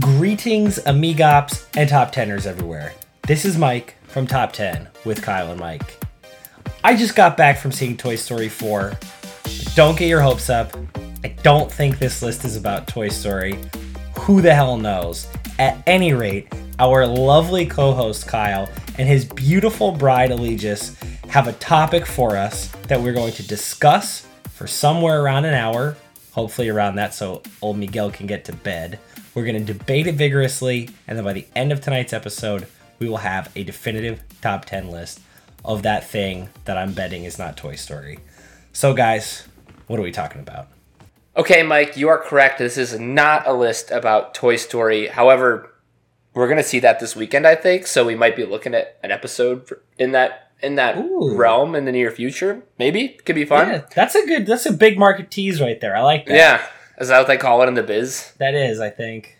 Greetings, amigops, and top teners everywhere. This is Mike from Top 10 with Kyle and Mike. I just got back from seeing Toy Story 4. Don't get your hopes up. I don't think this list is about Toy Story. Who the hell knows? At any rate, our lovely co host Kyle and his beautiful bride Allegis have a topic for us that we're going to discuss for somewhere around an hour, hopefully around that so old Miguel can get to bed. We're going to debate it vigorously, and then by the end of tonight's episode, we will have a definitive top 10 list of that thing that I'm betting is not Toy Story. So, guys, what are we talking about? Okay, Mike, you are correct. This is not a list about Toy Story. However, we're going to see that this weekend, I think. So we might be looking at an episode in that in that Ooh. realm in the near future. Maybe could be fun. Yeah, that's a good, that's a big market tease right there. I like that. Yeah, is that what they call it in the biz? That is, I think.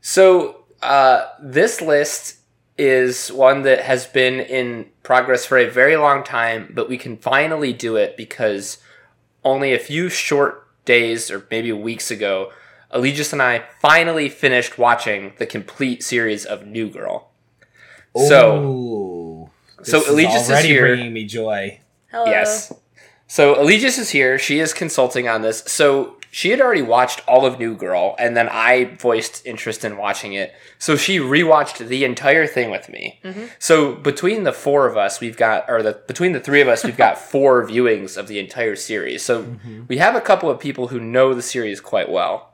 So uh, this list is one that has been in progress for a very long time, but we can finally do it because only a few short days or maybe weeks ago, Allegis and I finally finished watching the complete series of New Girl. So, Ooh, so this Allegis is already here. bringing me joy. Hello. Yes. So Allegis is here. She is consulting on this. So she had already watched all of New Girl, and then I voiced interest in watching it. So she rewatched the entire thing with me. Mm-hmm. So between the four of us, we've got, or the between the three of us, we've got four viewings of the entire series. So mm-hmm. we have a couple of people who know the series quite well.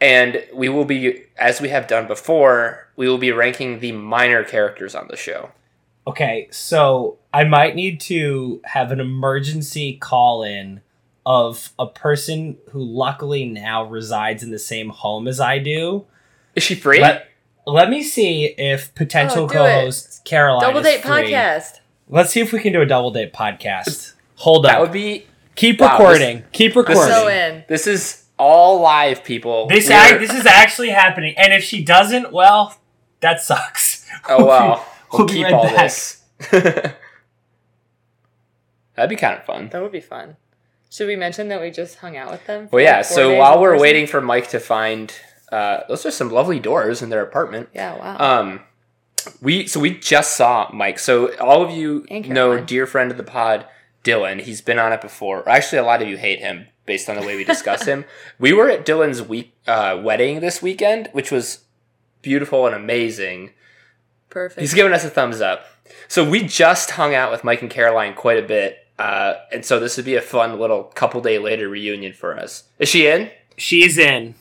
And we will be, as we have done before, we will be ranking the minor characters on the show. Okay, so I might need to have an emergency call in of a person who luckily now resides in the same home as I do. Is she free? Let, let me see if potential Oh, co-host Caroline Double is date free. podcast. Let's see if we can do a double date podcast. Hold that up. would be Keep Wow, recording. Keep recording. So in. This is all live, people. This We're- act, this is actually happening, and if she doesn't, well, that sucks. oh wow, we'll, We'll keep right all back. this. That'd be kind of fun. That would be fun. Should we mention that we just hung out with them? Well, yeah. like So while we're waiting for Mike to find, uh, those are some lovely doors in their apartment. Yeah, wow. Um, we so we just saw Mike. So all of you know, dear friend of the pod, Dylan. He's been on it before. Actually, a lot of you hate him based on the way we discuss him. We were at Dylan's week uh, wedding this weekend, which was beautiful and amazing. Perfect. He's giving us a thumbs up. So we just hung out with Mike and Caroline quite a bit. Uh, and so this would be a fun little couple day later reunion for us. Is she in? She's in.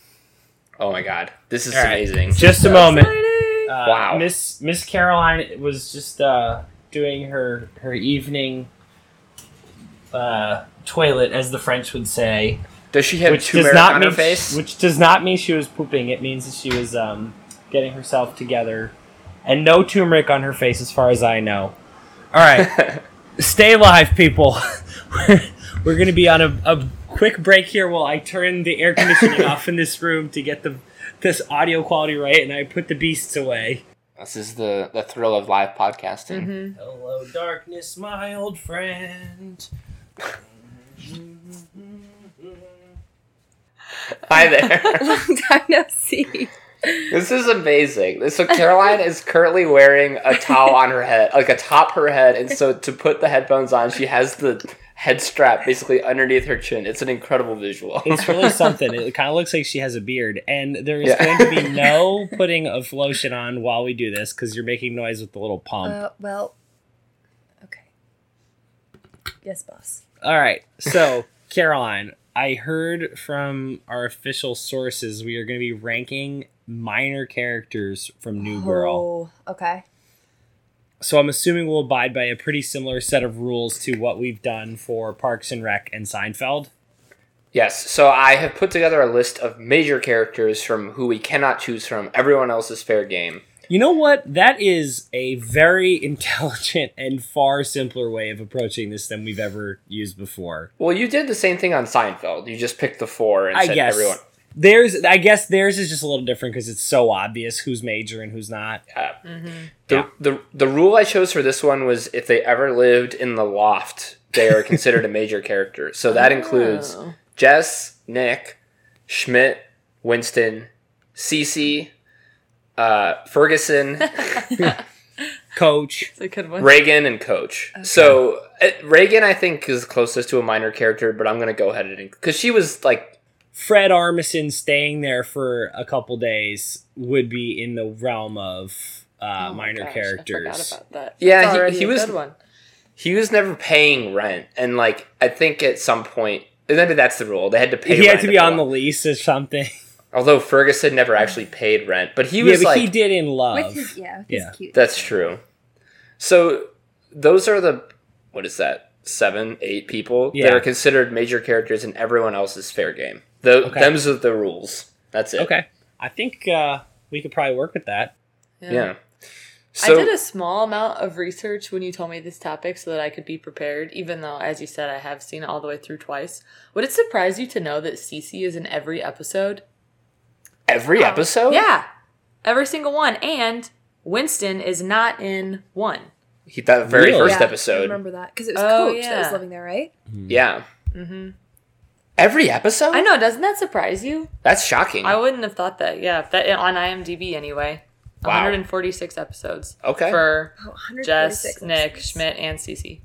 Oh my god. This is All right. amazing. Just a moment. Uh, Wow. Miss Miss Caroline was just uh, doing her her evening uh, toilet, as the French would say, Does she have which does turmeric not on mean her face? which does not mean she was pooping. It means that she was um, getting herself together, and no turmeric on her face, as far as I know. All right, stay alive, people. we're we're gonna be on a, a quick break here while I turn the air conditioning off in this room to get the this audio quality right, and I put the beasts away. this is the, the thrill of live podcasting. Mhm. Hello, darkness, my old friend. Hi there. Long time no see. This is amazing. So Caroline is currently wearing a towel on her head, like atop her head, and so to put the headphones on, she has the head strap basically underneath her chin. It's an incredible visual. It's really something. It kind of looks like she has a beard, and there is Yeah. going to be no putting of lotion on while we do this because you're making noise with the little pump. Uh, well, okay. Yes, boss. All right, so Caroline, I heard from our official sources we are going to be ranking minor characters from New Girl. Oh, okay. So I'm assuming we'll abide by a pretty similar set of rules to what we've done for Parks and Rec and Seinfeld. Yes, so I have put together a list of major characters from who we cannot choose from. Everyone else is fair game. You know what? That is a very intelligent and far simpler way of approaching this than we've ever used before. Well, you did the same thing on Seinfeld. You just picked the four and I said guess everyone. Theirs, I guess theirs is just a little different because it's so obvious who's major and who's not. Uh, Mm-hmm. the, Yeah. the the rule I chose for this one was if they ever lived in the loft, they are considered a major character. So that includes Oh. Jess, Nick, Schmidt, Winston, Cece, uh, Ferguson, Coach. A good one. Reagan, and Coach. So uh, Reagan, I think, is closest to a minor character, but I'm gonna go ahead and because she was like, Fred Armisen staying there for a couple days would be in the realm of uh, Oh minor gosh, I characters. forgot about that. Yeah, he- he was- good one. he was never paying rent, and like I think at some point, point, maybe that's the rule. They had to pay. He had to be they on the lease or something. Although Ferguson never actually paid rent, but he yeah, was but like, he did in love. With his, yeah, with Yeah. his cute. That's true. So those are the what is that? Seven, eight people Yeah. that are considered major characters, and everyone else is fair game. The Okay. them's are the rules. That's it. Okay, I think uh, we could probably work with that. Yeah. I So did a small amount of research when you told me this topic so that I could be prepared, even though, as you said, I have seen it all the way through twice. Would it surprise you to know that Cece is in every episode? Every episode, Yeah, every single one. And Winston is not in one. he, that very Really? first Yeah, I episode. remember that because it was Oh, Coach that was living there, right? Yeah. Mm-hmm. Every episode. I know. Doesn't that surprise you? That's shocking. I wouldn't have thought that. Yeah, that on IMDb anyway. Wow. 146 episodes Okay. for Oh, 146 Jess, Nick, episodes. Schmidt, and Cece.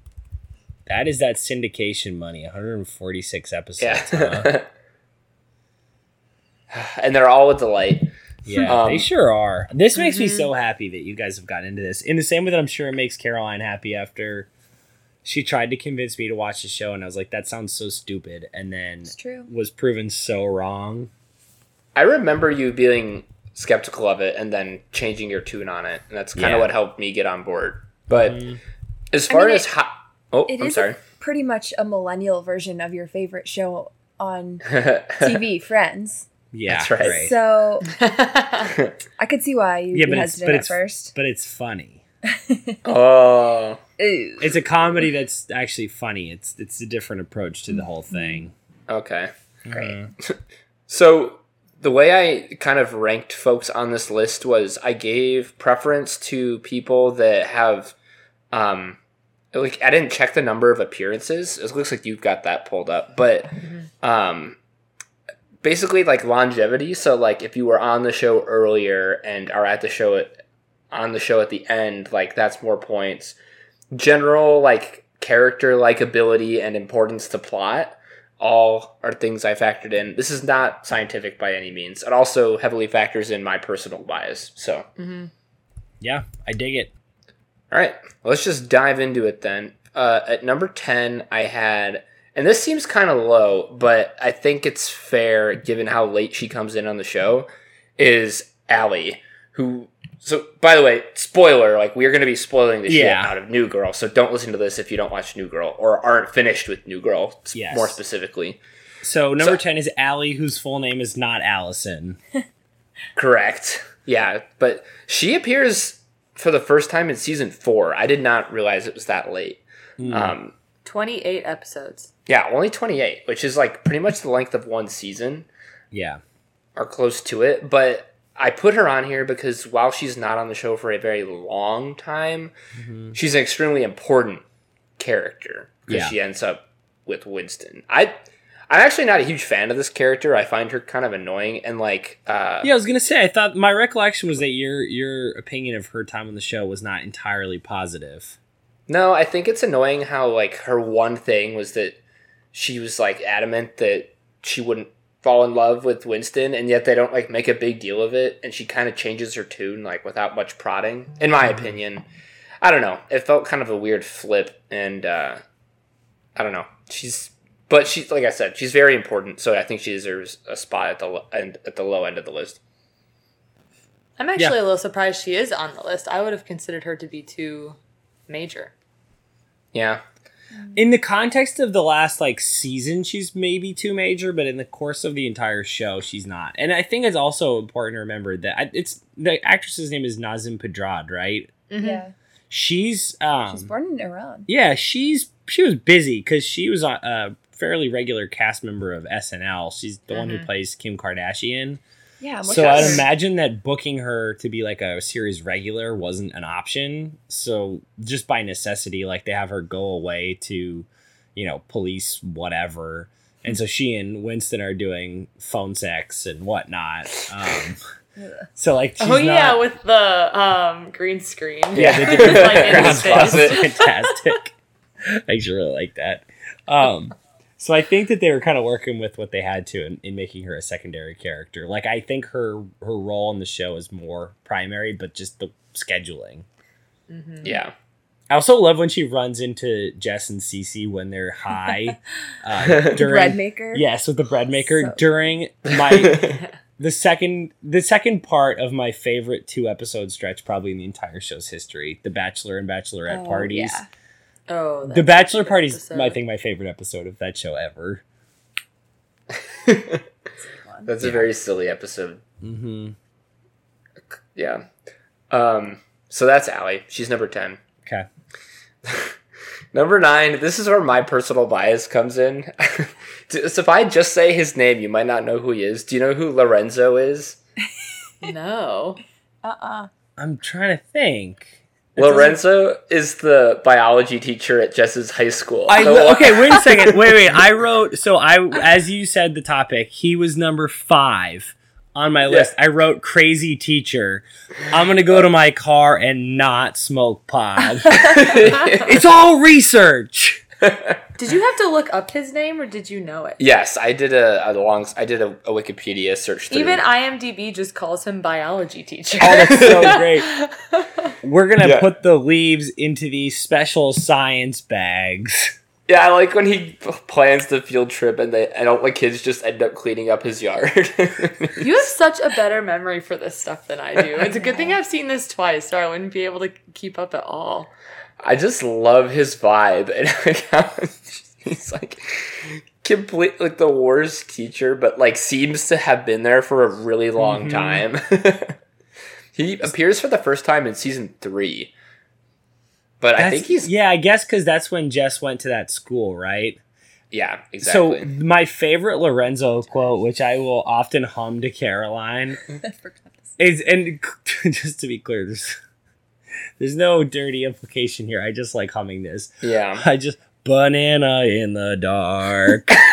That is that syndication money. 146 episodes. yeah. huh? and they're all a delight. Yeah, Um, they sure are. This makes me so happy that you guys have gotten into this. In the same way that I'm sure it makes Caroline happy after she tried to convince me to watch the show, and I was like, "That sounds so stupid," and then It's true. was proven so wrong. I remember you being skeptical of it and then changing your tune on it, and that's kind Yeah. of what helped me get on board. But Mhm. as I far mean, as it- how, oh, It I'm is sorry. pretty much a millennial version of your favorite show on TV, Friends. Yeah, That's right. right. So I could see why you'd Yeah, be but it's- but at it's- first. but it's funny. oh, It's a comedy that's actually funny. It's it's a different approach to the whole thing. okay. Great. Mhm. So the way I kind of ranked folks on this list was I gave preference to people that have, um, like I didn't check the number of appearances. It looks like you've got that pulled up, but um, basically like longevity. So like if you were on the show earlier and are at the show at, on the show at the end, like that's more points. General like character likability and importance to plot all are things I factored in. This is not scientific by any means. It also heavily factors in my personal bias. So, hmm Yeah, I dig it. all right, let's just dive into it then. Uh, at number 10, I had, and this seems kind of low, but I think it's fair given how late she comes in on the show, is Allie, who. So, by the way, spoiler, like, we're going to be spoiling the shit out of New Girl, so don't listen to this if you don't watch New Girl or aren't finished with New Girl, Yes. more specifically. So number So- ten is Allie, whose full name is not Allison. Correct. Yeah, but she appears for the first time in season four. I did not realize it was that late. Hmm. Um, 28 episodes. yeah, only 28, which is like pretty much the length of one season Yeah, or close to it. But I put her on here because while she's not on the show for a very long time, Mm-hmm. she's an extremely important character because Yeah. she ends up with Winston. I. I'm actually not a huge fan of this character. I find her kind of annoying and like uh, yeah. I was gonna say. I thought my recollection was that your your opinion of her time on the show was not entirely positive. No, I think it's annoying how like her one thing was that she was like adamant that she wouldn't fall in love with Winston and yet they don't like make a big deal of it and she kind of changes her tune like without much prodding in my opinion. I don't know. It felt kind of a weird flip and uh I don't know. She's but she's like I said, she's very important, so I think she deserves a spot at the lo- end at the low end of the list. I'm actually a little surprised she is on the list. I would have considered her to be too major. Yeah. In the context of the last like season, she's maybe too major, but in the course of the entire show, she's not. And I think it's also important to remember that it's the actress's name is Nasim Pedrad, right? Mhm. Yeah. She's um, She's born in Iran. Yeah, she's she was busy because she was a, a fairly regular cast member of SNL. She's the one who Mhm. plays Kim Kardashian. Yeah. I'm So I'd her. imagine that booking her to be like a series regular wasn't an option. So just by necessity, like they have her go away to, you know, police whatever and so she and Winston are doing phone sex and whatnot. Um, so like, she's oh yeah, not- with the um green screen. yeah, they It's did like in ground his spot. fantastic. I actually really like that. Um, so I think that they were kind of working with what they had to in, in making her a secondary character. Like I think her her role in the show is more primary, but just the scheduling. Mhm. Yeah. I also love when she runs into Jess and Cece when they're high uh, during Bread maker. yes with the bread maker So- during my the second the second part of my favorite two episode stretch probably in the entire show's history the bachelor and bachelorette Oh, parties yeah. Oh, the bachelor a good party's episode. I think my favorite episode of that show ever That's a very silly episode. mm-hmm Yeah. Um, so that's Allie. She's number 10. okay Number nine, this is where my personal bias comes in. so if I just say his name, you might not know who he is. Do you know who Lorenzo is? No. Uh-uh. I'm trying to think It doesn't- Lorenzo is the biology teacher at Jess's high school. I, So- okay, wait a second. Wait, wait. I wrote so I as you said the topic. He was number five on my list. I wrote crazy teacher. I'm gonna go to my car and not smoke pod. it's all research. Did you have to look up his name or did you know it? yes, I did a, a long. I did a, a Wikipedia search. Through. Even IMDb just calls him biology teacher. Oh, that's so great. We're gonna Yeah. put the leaves into these special science bags. yeah, I like when he plans the field trip and they and all the kids just end up cleaning up his yard. You have such a better memory for this stuff than I do. It's a good thing I've seen this twice, or I wouldn't be able to keep up at all. I just love his vibe and like he's like complete like the worst teacher, but like seems to have been there for a really long Mhm. time. he appears for the first time in season three, but I think he's yeah, I guess because that's when Jess went to that school, right? yeah exactly. So my favorite Lorenzo quote, which I will often hum to Caroline, I forgot this. is and just to be clear, there's there's no dirty implication here. I just like humming this. yeah, I just banana in the dark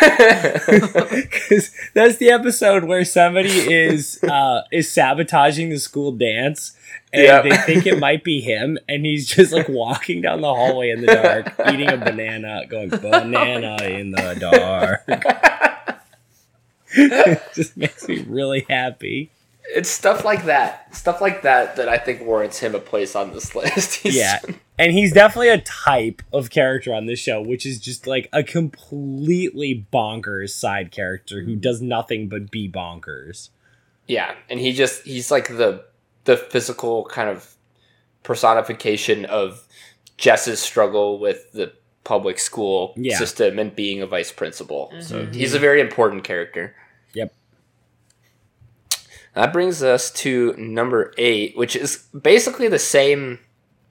because that's the episode where somebody is uh is sabotaging the school dance and Yep. they think it might be him and he's just like walking down the hallway in the dark eating a banana going banana in the dark it just makes me really happy it's stuff like that, stuff like that that I think warrants him a place on this list. Yeah and he's definitely a type of character on this show which is just like a completely bonkers side character who does nothing but be bonkers Yeah, and he just he's like the the physical kind of personification of Jess's struggle with the public school Yeah. system and being a vice principal. So Mhm. he's a very important character. Yep. That brings us to number 8, which is basically the same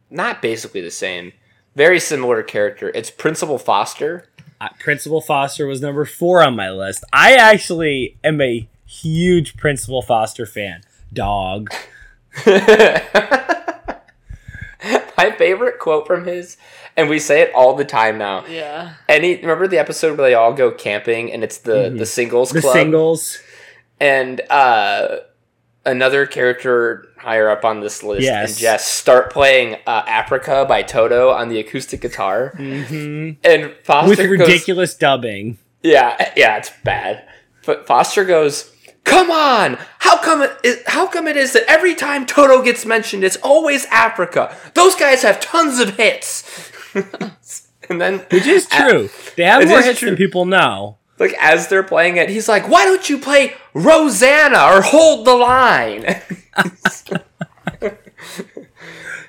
not basically the same, very similar character. It's Principal Foster. uh, principal foster was number four on my list i actually am a huge principal foster fan dog My favorite quote from his, and we say it all the time now. Yeah. Any remember the episode where they all go camping and it's the Mhm. the singles club. the club singles and uh another character higher up on this list Yes. and Jess. Start playing uh, Africa by Toto on the acoustic guitar. Hmm and Foster with goes ridiculous dubbing. Yeah yeah it's bad. But Foster goes come on! How come it is, how come it is that every time Toto gets mentioned it's always Africa those guys have tons of hits. And then which is true. They have more hits true. than people know like as they're playing it, he's like, "Why don't you play Rosanna or Hold the Line?"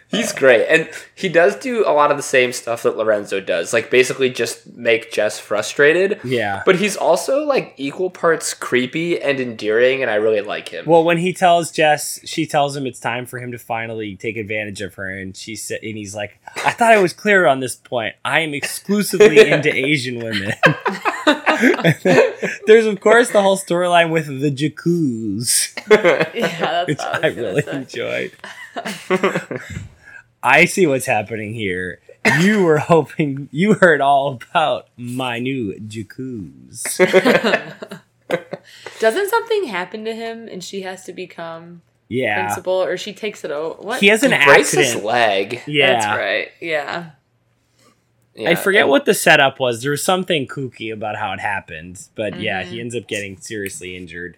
he's great, and he does do a lot of the same stuff that Lorenzo does, like basically just make Jess frustrated. yeah But he's also like equal parts creepy and endearing, and I really like him. Well, when he tells Jess, she tells him it's time for him to finally take advantage of her, and she said, and he's like, "I thought I was clear on this point. I am exclusively into Asian women." There's of course the whole storyline with the jacuzzi, Yeah, that's which what I really say. enjoyed. I see what's happening here. you were hoping you heard all about my new jacuzzi. Doesn't something happen to him and she has to become Yeah. principal or she takes it over? What? He has an He breaks his accident. leg. Yeah. That's right. Yeah. Yeah, I forget and- what the setup was. There was something kooky about how it happened, but yeah, Mm-hmm. he ends up getting seriously injured.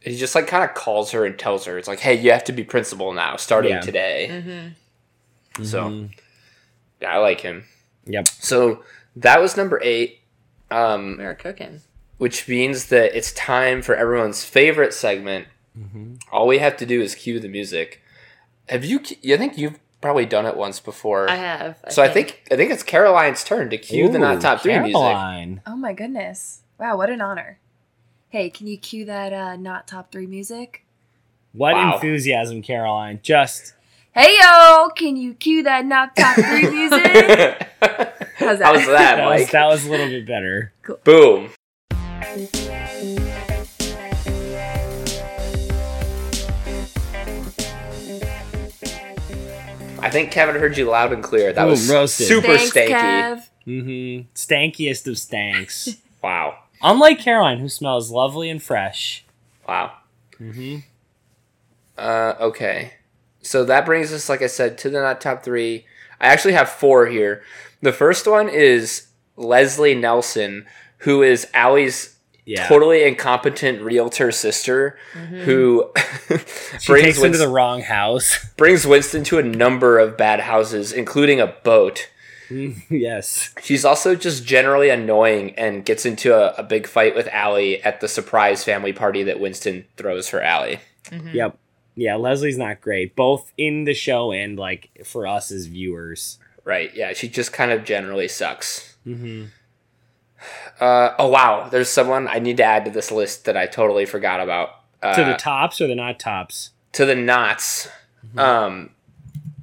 He just like kind of calls her and tells her, "It's like, hey, you have to be principal now, starting Yeah. today." Mm-hmm. So, Mhm. yeah, I like him. Yep. So that was number eight, um, We are cooking. which means that it's time for everyone's favorite segment. Mm-hmm. All we have to do is cue the music. Have you? I think you've probably done it once before. I have. so I think I think it's Caroline's turn to cue the not top three music. Caroline. Oh my goodness. Wow, what an honor. Hey, can you cue that uh, not top three music? What Wow. enthusiasm, Caroline. Just Hey yo, can you cue that not top three music? How's that? How's that, that was, that was a little bit better. Boom. I think Kevin heard you loud and clear. That Ooh, was roasted. super Thanks, stanky. Kev. Mm-hmm. Stankiest of stanks. Wow. Unlike Caroline, who smells lovely and fresh. Wow. Mm-hmm. Uh, okay. So that brings us, like I said, to the not top three. I actually have four here. The first one is Leslie Nelson, who is Allie's Yeah. totally incompetent realtor sister, mm-hmm. who brings takes him to the wrong house. brings Winston to a number of bad houses, including a boat. Mm, yes. She's also just generally annoying and gets into a, a big fight with Allie at the surprise family party that Winston throws for Allie. Mm-hmm. Yep. Yeah, Leslie's not great, both in the show and like for us as viewers. Right? Yeah, she just kind of generally sucks. Mm-hmm. Uh, oh wow, there's someone I need to add to this list that I totally forgot about. Uh, to the tops or the not tops? to the knots. Um,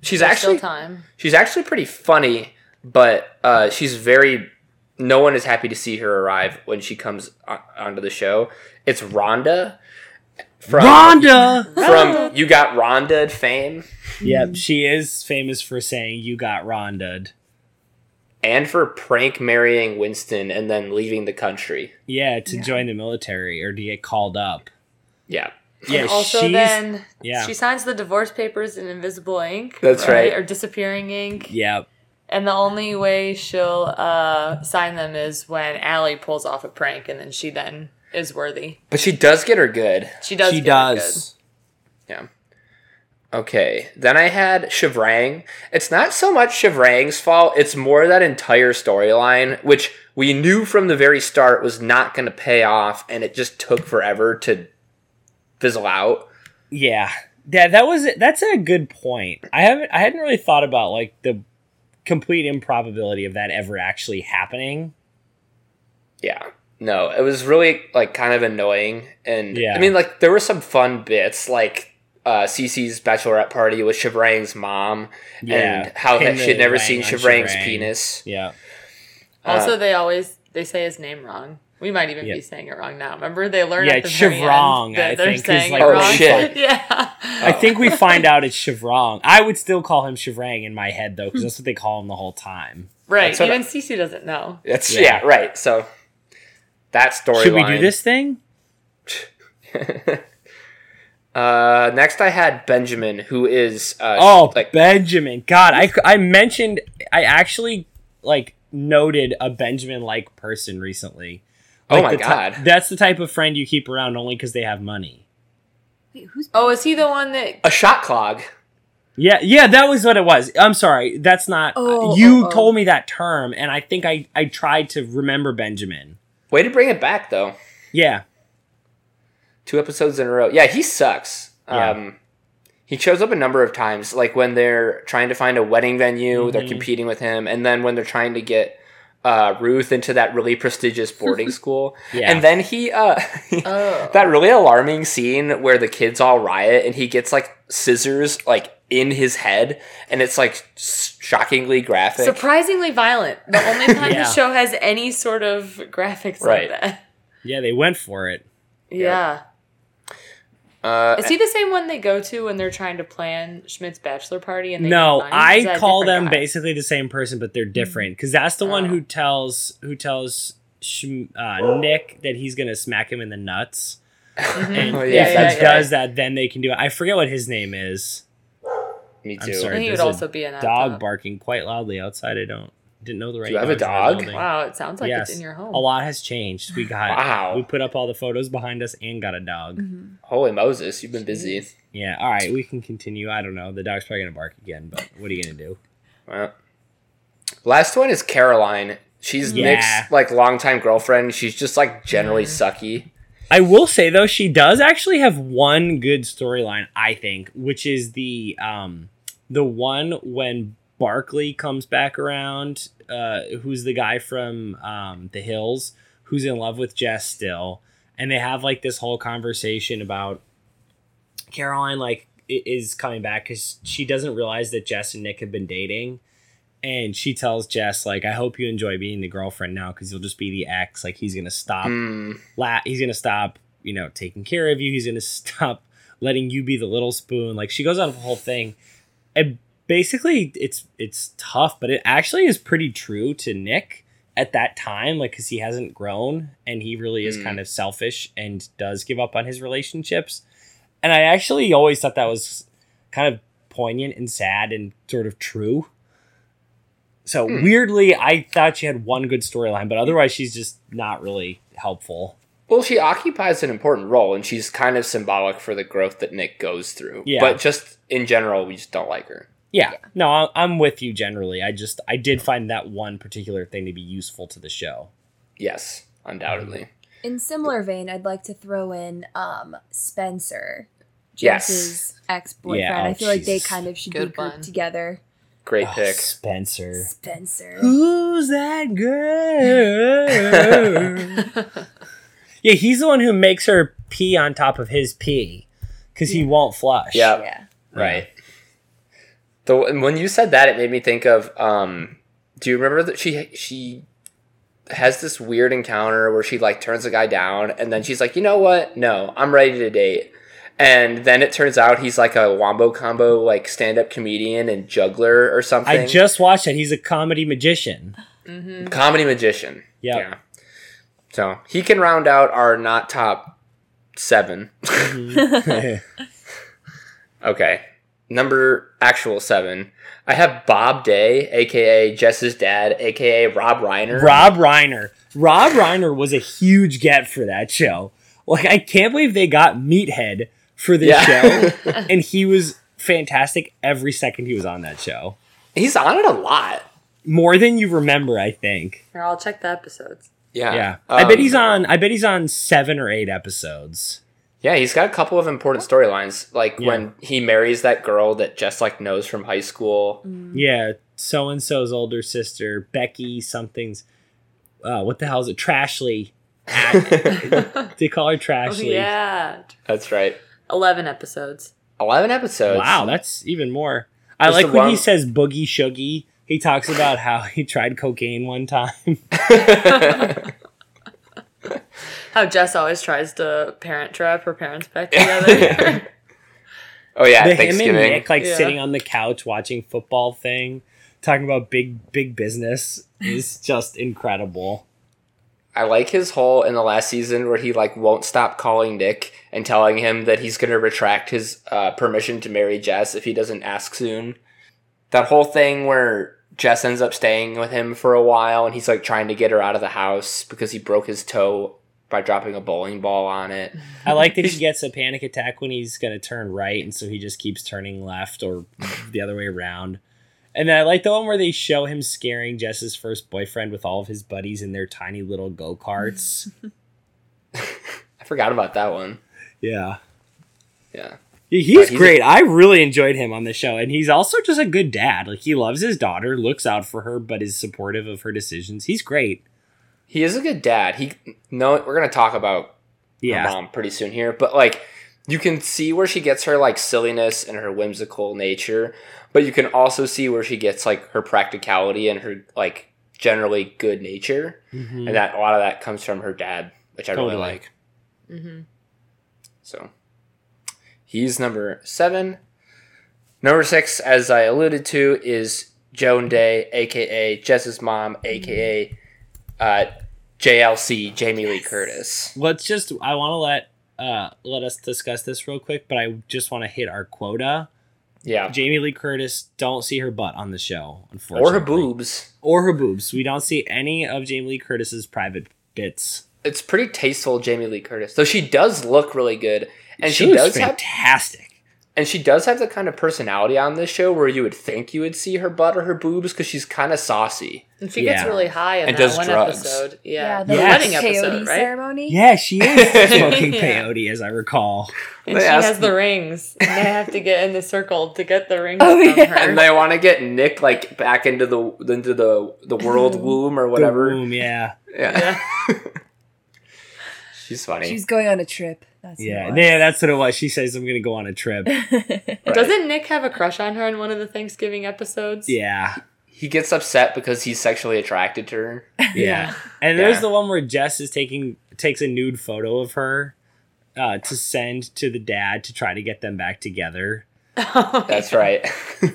she's There's actually still time. she's actually pretty funny, but uh, she's very. No one is happy to see her arrive when she comes on, onto the show. It's Rhonda from Rhonda. from You Got Rhonda fame yep, she is famous for saying "you got Rhonda'd." And for prank marrying Winston and then leaving the country. Yeah, to Yeah. join the military or to get called up. Yeah, Yeah, and also then yeah. she signs the divorce papers in invisible ink. That's right. Or disappearing ink. Yep. And the only way she'll uh, sign them is when Allie pulls off a prank, and then she then is worthy. but she does get her good. She does. she get her does. Yeah. Okay. Then I had Shivrang. It's not so much Shivrang's fault, it's more that entire storyline, which we knew from the very start was not going to pay off, and it just took forever to fizzle out. Yeah. Yeah, that was that's a good point. I haven't I hadn't really thought about like the complete improbability of that ever actually happening. Yeah. No, it was really like kind of annoying. And Yeah. I mean, like, there were some fun bits, like uh, Cece's bachelorette party with Shivrang's mom, Yeah. and how that she had never seen on Shivrang's penis. Yeah. Uh, Also, they always they say his name wrong. We might even Yep. be saying it wrong now. Remember, they learned Yeah, at the it's very Chevrong, end that I they're think, is saying like Oh, wrong. shit. yeah. I think we find out it's Chevrong. I would still call him Chevrang in my head though, because that's what they call him the whole time. Right. That's Even I- Cece doesn't know. That's, Yeah. yeah. right. So that story. Should we do this thing? Uh, next, I had Benjamin, who is uh, Oh, like Benjamin. God, I, I mentioned, I actually like noted a Benjamin like person recently. Oh my the ty- God. that's the type of friend you keep around only because they have money. Wait, who's Oh, is he the one that? a shot clog. Yeah, yeah, that was what it was. I'm sorry, that's not. Oh, you oh, oh. told me that term, and I think I I tried to remember Benjamin. Way to bring it back, though. Yeah, Two episodes in a row. Yeah, he sucks. Yeah. Um, he shows up a number of times, like when they're trying to find a wedding venue, they're Mhm. competing with him, and then when they're trying to get uh, Ruth into that really prestigious boarding school, Yeah. and then he uh, Oh. that really alarming scene where the kids all riot and he gets like scissors like in his head, and it's like shockingly graphic. Surprisingly violent. The only time Yeah. the show has any sort of graphics Right. like that. yeah, they went for it. Yeah. Uh, Is he the same one they go to when they're trying to plan Schmidt's bachelor party? And they No, get money? Is that I a call them guy? basically the same person, but they're different. Because that's the one Oh. who tells who tells Shm- uh, Nick that he's gonna smack him in the nuts, and Oh, if yeah, he yeah, yeah. does that, then they can do it. I forget what his name is. me I'm too. sorry. I think he would There's a also be in that. Dog though. barking quite loudly outside. I don't didn't know the right. you have a dogs in the dog? Wow, it sounds like yes, it's in your home. a lot has changed. We got Wow. we put up all the photos behind us and got a dog. Holy Moses, you've been busy. Jeez. Yeah, all right, we can continue. I don't know. The dog's probably gonna bark again, but what are you gonna do? Well, last one is Caroline. She's Yeah. Nick's like longtime girlfriend. She's just like generally sucky. I will say though, she does actually have one good storyline, I think, which is the um the one when Barkley comes back around, uh, who's the guy from um the hills, who's in love with Jess still, and they have like this whole conversation about Caroline like is coming back because she doesn't realize that Jess and Nick have been dating. And she tells Jess, like, I hope you enjoy being the girlfriend now because you'll just be the ex. Like, he's going to stop Mm, la- he's gonna stop you know taking care of you. He's gonna stop letting you be the little spoon. Like she goes on the whole thing. And basically it's it's tough but it actually is pretty true to nick at that time like because he hasn't grown and he really is Mm. kind of selfish and does give up on his relationships and i actually always thought that was kind of poignant and sad and sort of true so Hmm. weirdly i thought she had one good storyline but otherwise she's just not really helpful well, she occupies an important role, and she's kind of symbolic for the growth that Nick goes through. Yeah. But just in general, we just don't like her. Yeah. No, I- I'm with you generally. I just I did find that one particular thing to be useful to the show. Yes, undoubtedly. In similar vein, I'd like to throw in um, Spencer, Yes. Jess's ex-boyfriend. Yeah, oh, I feel like they kind of should Good be grouped one. together. Great Oh, pick. Spencer. Spencer. Who's that girl? yeah, he's the one who makes her pee on top of his pee because he won't flush. Yeah. Yeah. Right. The when you said that, it made me think of. Um, do you remember that she she has this weird encounter where she like turns a guy down, and then she's like, you know what? No, I'm ready to date. And then it turns out he's like a wombo combo like stand up comedian and juggler or something. I just watched it. He's a comedy magician. Mm-hmm. comedy magician. Yep. Yeah. So he can round out our not top seven. Okay. Number actual seven. I have Bob Day, aka Jess's dad, aka Rob Reiner. Rob Reiner. Rob Reiner was a huge get for that show. Like I can't believe they got Meathead for this Yeah. show, and he was fantastic every second he was on that show. He's on it a lot. More than you remember, I think. Here, I'll check the episodes. Yeah. Yeah, I bet Um, he's on. I bet he's on seven or eight episodes. Yeah, he's got a couple of important storylines, like Yeah. when he marries that girl that Jess like knows from high school. Yeah, so and so's older sister, Becky something's. Uh, what the hell is it? Trashly. they call her Oh, Trashly. yeah. That's right. 11 episodes. Eleven episodes. Wow, that's even more. I Just like the when he says boogie shuggy. He talks about how he tried cocaine one time. How Jess always tries to parent trap her parents back together. oh yeah, the him and Thanksgiving. Nick like Yeah. sitting on the couch watching football thing, talking about big big business is just incredible. I like his whole in the last season where he like won't stop calling Nick and telling him that he's gonna retract his uh, permission to marry Jess if he doesn't ask soon. That whole thing where Jess ends up staying with him for a while and he's like trying to get her out of the house because he broke his toe by dropping a bowling ball on it. I like that he gets a panic attack when he's gonna turn right, and so he just keeps turning left or the other way around. And then I like the one where they show him scaring Jess's first boyfriend with all of his buddies in their tiny little go karts. I forgot about that one. yeah. Yeah. Yeah, He's, But he's great. I really enjoyed him on the show, and he's also just a good dad. Like he loves his daughter, looks out for her, but is supportive of her decisions. He's great. He is a good dad. He no we're gonna talk about her Yeah, mom pretty soon here, but like you can see where she gets her like silliness and her whimsical nature, but you can also see where she gets like her practicality and her like generally good nature, Mhm. and that a lot of that comes from her dad, which I Totally. really like. hmm So, He's number seven. Number six, as I alluded to, is Joan Day, aka Jess's mom, aka uh, JLC, Jamie Lee Curtis. Let's just. I want to let uh let us discuss this real quick, but I just want to hit our quota. Yeah. Jamie Lee Curtis. Don't see her butt on the show, unfortunately, Or her boobs. or her boobs. We don't see any of Jamie Lee Curtis's private bits. It's pretty tasteful, Jamie Lee Curtis. Though she does look really good. And she, looks does have fantastic. and she does have the kind of personality on this show where you would think you would see her butt or her boobs because she's kind of saucy. And she gets really high in And that does one drugs. episode. Yeah, Yeah, the the Yes. wedding peyote episode, right? ceremony. Yeah, she is smoking Yeah. peyote, as I recall. And They she asked- has the rings. And they have to get in the circle to get the rings Oh, from yeah. her. And they want to get Nick like back into the into the the world womb or whatever. The womb, yeah, Yeah. Yeah. She's funny. She's going on a trip. That's yeah, yeah. That's what it was. She says, "I'm gonna go on a trip." Right. Doesn't Nick have a crush on her in one of the Thanksgiving episodes? Yeah, he gets upset because he's sexually attracted to her. yeah. And there's Yeah. the one where Jess is taking takes a nude photo of her uh, to send to the dad to try to get them back together. That's right.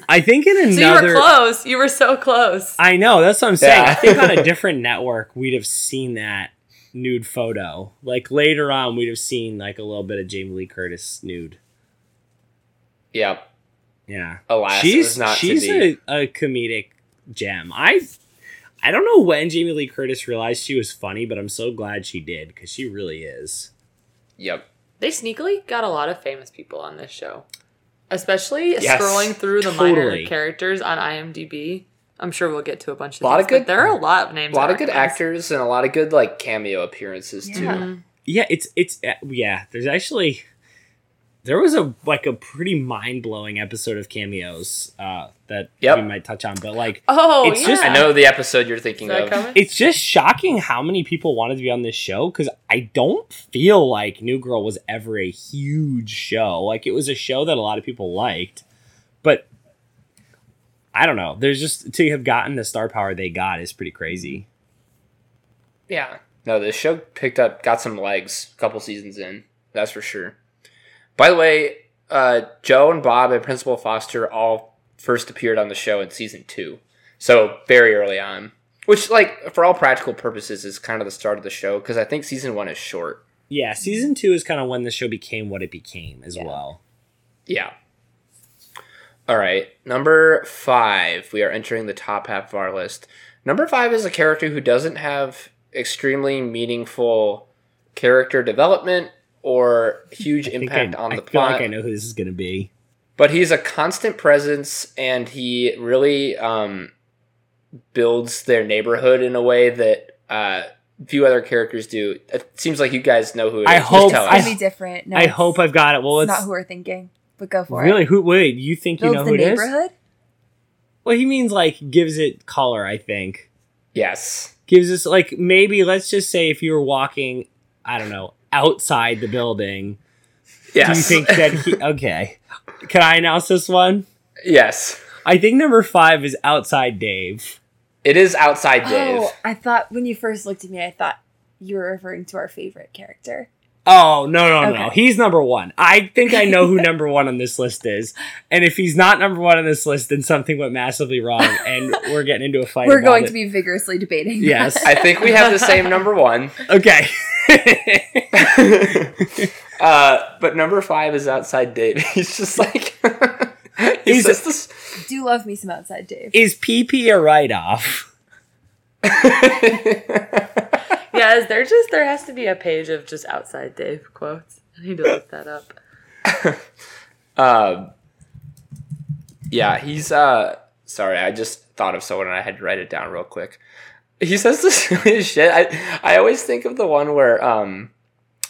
I think in So you another. were close. You were so close. I know. That's what I'm saying. Yeah. I think on a different network, we'd have seen that nude photo. Like later on, we'd have seen like a little bit of Jamie Lee Curtis nude. yep. Yeah. Alas, it she's not she's to a, a comedic gem. I I don't know when Jamie Lee Curtis realized she was funny, but I'm so glad she did because she really is. Yep. They sneakily got a lot of famous people on this show. Especially Yes, scrolling through the totally. minor characters on IMDb. I'm sure we'll get to a bunch of A Lot these, of good- but there are a lot of names. A lot of good actors and a lot of good like cameo appearances Yeah. too. Mhm. Yeah, it's it's uh, yeah. There's actually there was a like a pretty mind blowing episode of cameos uh, that Yep. we might touch on, but like Oh, It's yeah. just- I know the episode you're thinking of. coming? it's just shocking how many people wanted to be on this show because I don't feel like New Girl was ever a huge show. Like it was a show that a lot of people liked, but I don't know. There's just to have gotten the star power they got is pretty crazy. Yeah. No, this show picked up, got some legs a couple seasons in. That's for sure. By the way, uh, Joan and Bob and Principal Foster all first appeared on the show in season two. So very early on. Which, like, for all practical purposes, is kind of the start of the show because I think season one is short. Yeah, season two is kind of when the show became what it became as Yeah. well. Yeah. All right. Number five. We are entering the top half of our list. Number five is a character who doesn't have extremely meaningful character development or huge impact I, on the feel plot. like I know who this is gonna be. But he's a constant presence and he really um, builds their neighborhood in a way that uh, few other characters do. It seems like you guys know who it is. I Just hope- tell I- It's us. gonna be different. No, I hope I've got it. Well, it's it's not who we're thinking, but go for really it. who. Wait, you think you Builds know the who it is? neighborhood. Well, he means like gives it color. I think yes. gives us like maybe let's just say if you were walking, I don't know, outside the building, Yes. do you think that he? Okay, can I announce this one? yes. I think number five is outside Dave. It is outside oh, Dave. Oh, I thought when you first looked at me, I thought you were referring to our favorite character. Oh no no no! He's number one. I think I know who number one on this list is, and if he's not number one on this list, then something went massively wrong, and we're getting into a fight. We're about going it. to be vigorously debating. Yes. that. I think we have the same number one. okay. uh, but number five is outside Dave. He's just like he He's- says this. do love me some outside Dave. is PP a write off? Yeah, is there just there has to be a page of just outside Dave quotes. I need to look that up. Um, yeah, he's uh sorry, I just thought of someone and I had to write it down real quick. He says the silliest shit. I I always think of the one where um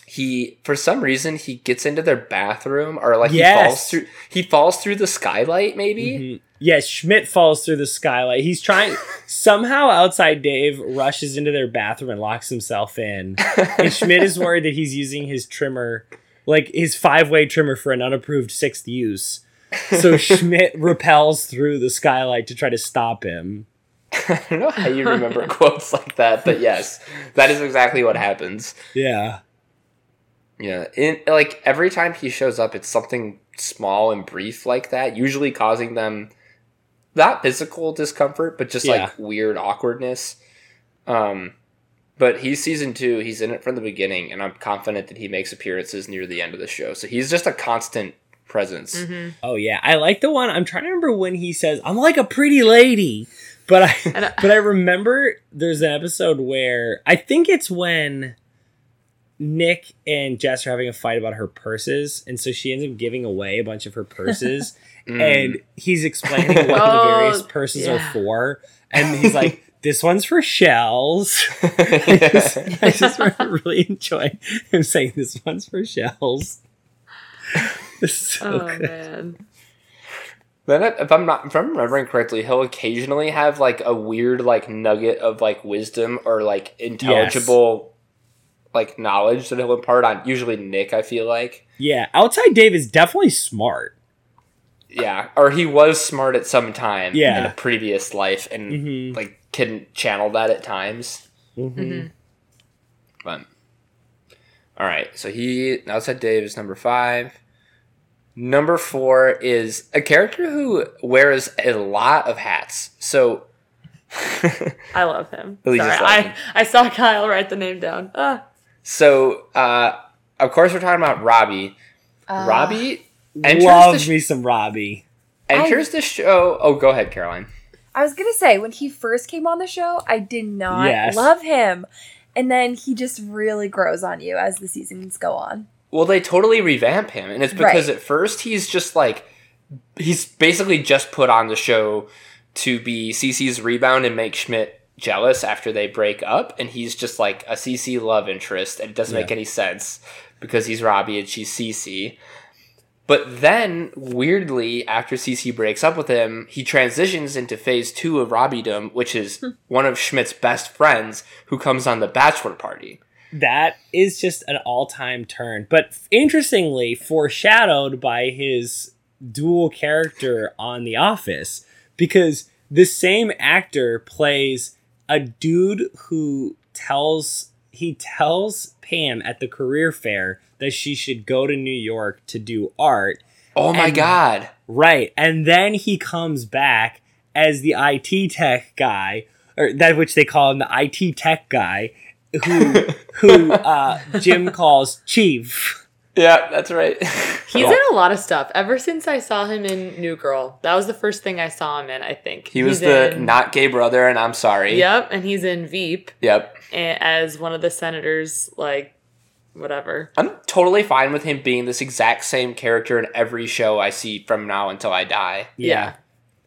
he for some reason he gets into their bathroom or like he falls through he falls through the skylight maybe. Mhm. Yes, Schmidt falls through the skylight. He's trying somehow outside Dave rushes into their bathroom and locks himself in. And Schmidt is worried that he's using his trimmer, like his five-way trimmer for an unapproved sixth use. So Schmidt repels through the skylight to try to stop him. I don't know how you remember quotes like that, but yes, that is exactly what happens. Yeah. Yeah, in like every time he shows up, it's something small and brief like that, usually causing them not physical discomfort, but just Yeah. like weird awkwardness. Um, but he's season two. He's in it from the beginning, and I'm confident that he makes appearances near the end of the show. So he's just a constant presence. Mm-hmm. Oh yeah, I like the one. I'm trying to remember when he says, "I'm like a pretty lady," but I I- but I remember there's an episode where I think it's when Nick and Jess are having a fight about her purses, and so she ends up giving away a bunch of her purses, Mm. and he's explaining what the Oh, various purses are for, and he's like, "This one's for shells." I just, I just really enjoy him saying, "This one's for shells." It's so Oh good. man. Then, if I'm not, if I'm remembering correctly, he'll occasionally have like a weird like nugget of like wisdom or like intelligible like knowledge that he'll impart on usually Nick. I feel like, Yeah, outside Dave is definitely smart. Yeah, or he was smart at some time Yeah. in a previous life and Mhm. like can channel that at times. Mm-hmm. But all right, so he outside Dave is number five. Number four is a character who wears a lot of hats. So I love him. Sorry, it's like I, I saw Kyle write the name down. Ah. So, uh, of course, we're talking about Robbie. Uh, Robbie enters Love the sh- me some Robbie. enters the show. Oh, go ahead, Caroline. I was gonna say when he first came on the show, I did not Yes. love him, and then he just really grows on you as the seasons go on. Well, they totally revamp him, and it's because Right. at first he's just like he's basically just put on the show to be Cece's rebound and make Schmidt jealous after they break up, and he's just like a Cece love interest, and it doesn't make any sense because he's Robbie and she's Cece. But then, weirdly, after Cece breaks up with him, he transitions into phase two of Robbiedom, which is hmm. one of Schmidt's best friends who comes on the bachelor party. That is just an all-time turn. But interestingly, foreshadowed by his dual character on The Office, because the same actor plays a dude who tells he tells Pam at the career fair that she should go to New York to do art. Oh my And- god. Right. And then he comes back as the IT tech guy, or that which they call him the IT tech guy, who who uh, Jim calls Chief. Yeah, that's right. He's in a lot of stuff. Ever since I saw him in New Girl, that was the first thing I saw him in. I think He was He's the in- not gay brother, and I'm sorry. Yep, and he's in Veep Yep. as one of the senators. Like, whatever. I'm totally fine with him being this exact same character in every show I see from now until I die. Yeah.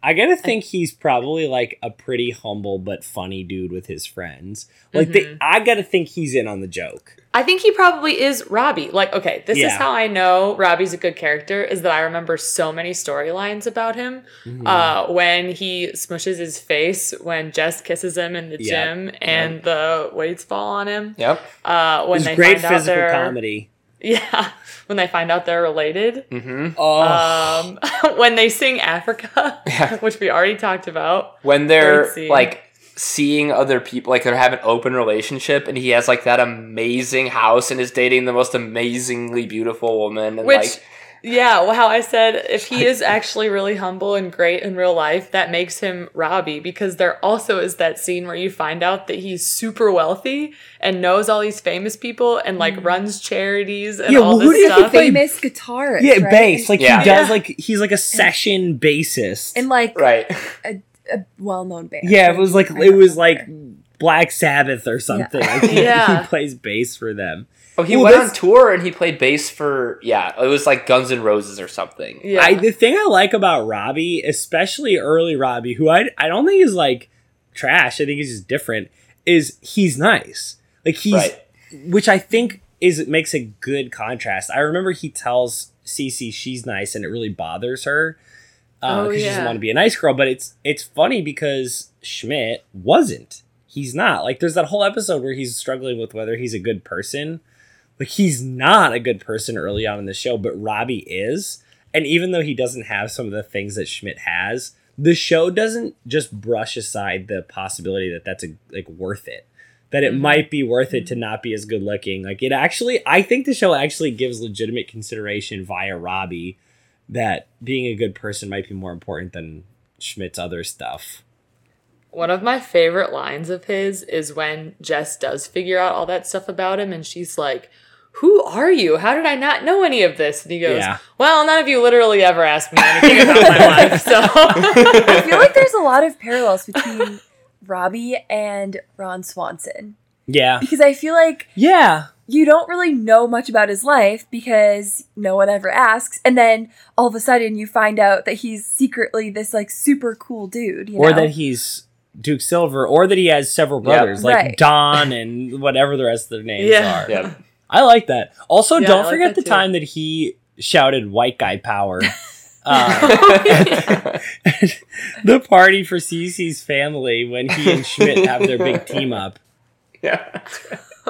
I gotta think he's probably like a pretty humble but funny dude with his friends. Like they, I gotta think he's in on the joke. I think he probably is Robbie. Like, okay, this is how I know Robbie's a good character is that I remember so many storylines about him. Uh, when he smushes his face when Jess kisses him in the Yeah. gym and the weights fall on him. Yep. Uh, when It's they great find out physical they're comedy. yeah, when they find out they're related. hmm Oh, Um, when they sing Africa, Yeah. which we already talked about. When they're like seeing other people, like they're having an open relationship, and he has like that amazing house and is dating the most amazingly beautiful woman, and Which, like yeah, well, how I said, if he is actually really humble and great in real life, that makes him Robbie because there also is that scene where you find out that he's super wealthy and knows all these famous people and like mm. runs charities and Yeah, all well, who this did he stuff. play- Famous guitarist. yeah, right? bass. Like Yeah. he does. Yeah. Like he's like a session bassist. and like right. a, a well-known band. yeah, it was like it was don't like. Black Sabbath or something. Like, he, Yeah. he plays bass for them. Oh, he Well, went this- on tour and he played bass for yeah, it was like Guns N' Roses or something. Yeah. I, the thing I like about Robbie, especially early Robbie, who I I don't think is like trash. I think he's just different. Is he's nice. Like he's, Right. which I think is makes a good contrast. I remember he tells Cece she's nice, and it really bothers her because Oh, she doesn't want to be a nice girl. But it's it's funny because Schmidt wasn't. He's not. Like there's that whole episode where he's struggling with whether he's a good person. Like he's not a good person early on in the show, but Robbie is. And even though he doesn't have some of the things that Schmidt has, the show doesn't just brush aside the possibility that that's a, like worth it. that it Mhm. might be worth it to not be as good looking. Like it actually, I think the show actually gives legitimate consideration via Robbie that being a good person might be more important than Schmidt's other stuff. One of my favorite lines of his is when Jess does figure out all that stuff about him and she's like, Who are you? How did I not know any of this? And he goes, Yeah. Well, none of you literally ever asked me anything about my life. So I feel like there's a lot of parallels between Robbie and Ron Swanson Yeah. because I feel like Yeah. you don't really know much about his life because no one ever asks, and then all of a sudden you find out that he's secretly this like super cool dude, you Or know? that he's Duke Silver, or that he has several Yep. brothers, like Right. Don and whatever the rest of their names Yeah. are. Yeah. I like that. Also, Yeah, don't like forget the too. time that he shouted "white guy power." Uh, the party for Cece's family when he and Schmidt have their big team up, yeah.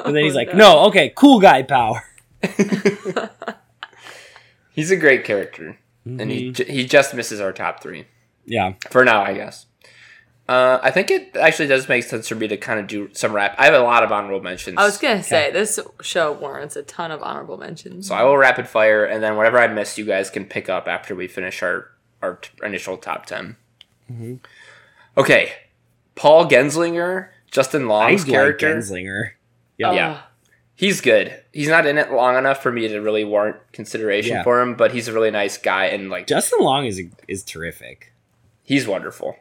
and then he's Oh, like, no. "No, okay, cool guy power." He's a great character, and he Mhm. j- he just misses our top three yeah, for now, I guess. Uh, I think it actually does make sense for me to kind of do some wrap. I have a lot of honorable mentions. I was gonna say this show warrants a ton of honorable mentions. So I will rapid fire, and then whatever I missed, you guys can pick up after we finish our our t- initial top 10 Mhm. Okay, Paul Genzlinger, Justin I Long's like character. Genzlinger. Oh, yeah. He's good. He's not in it long enough for me to really warrant consideration Yeah. for him, but he's a really nice guy, and like Justin Long is is terrific. he's wonderful.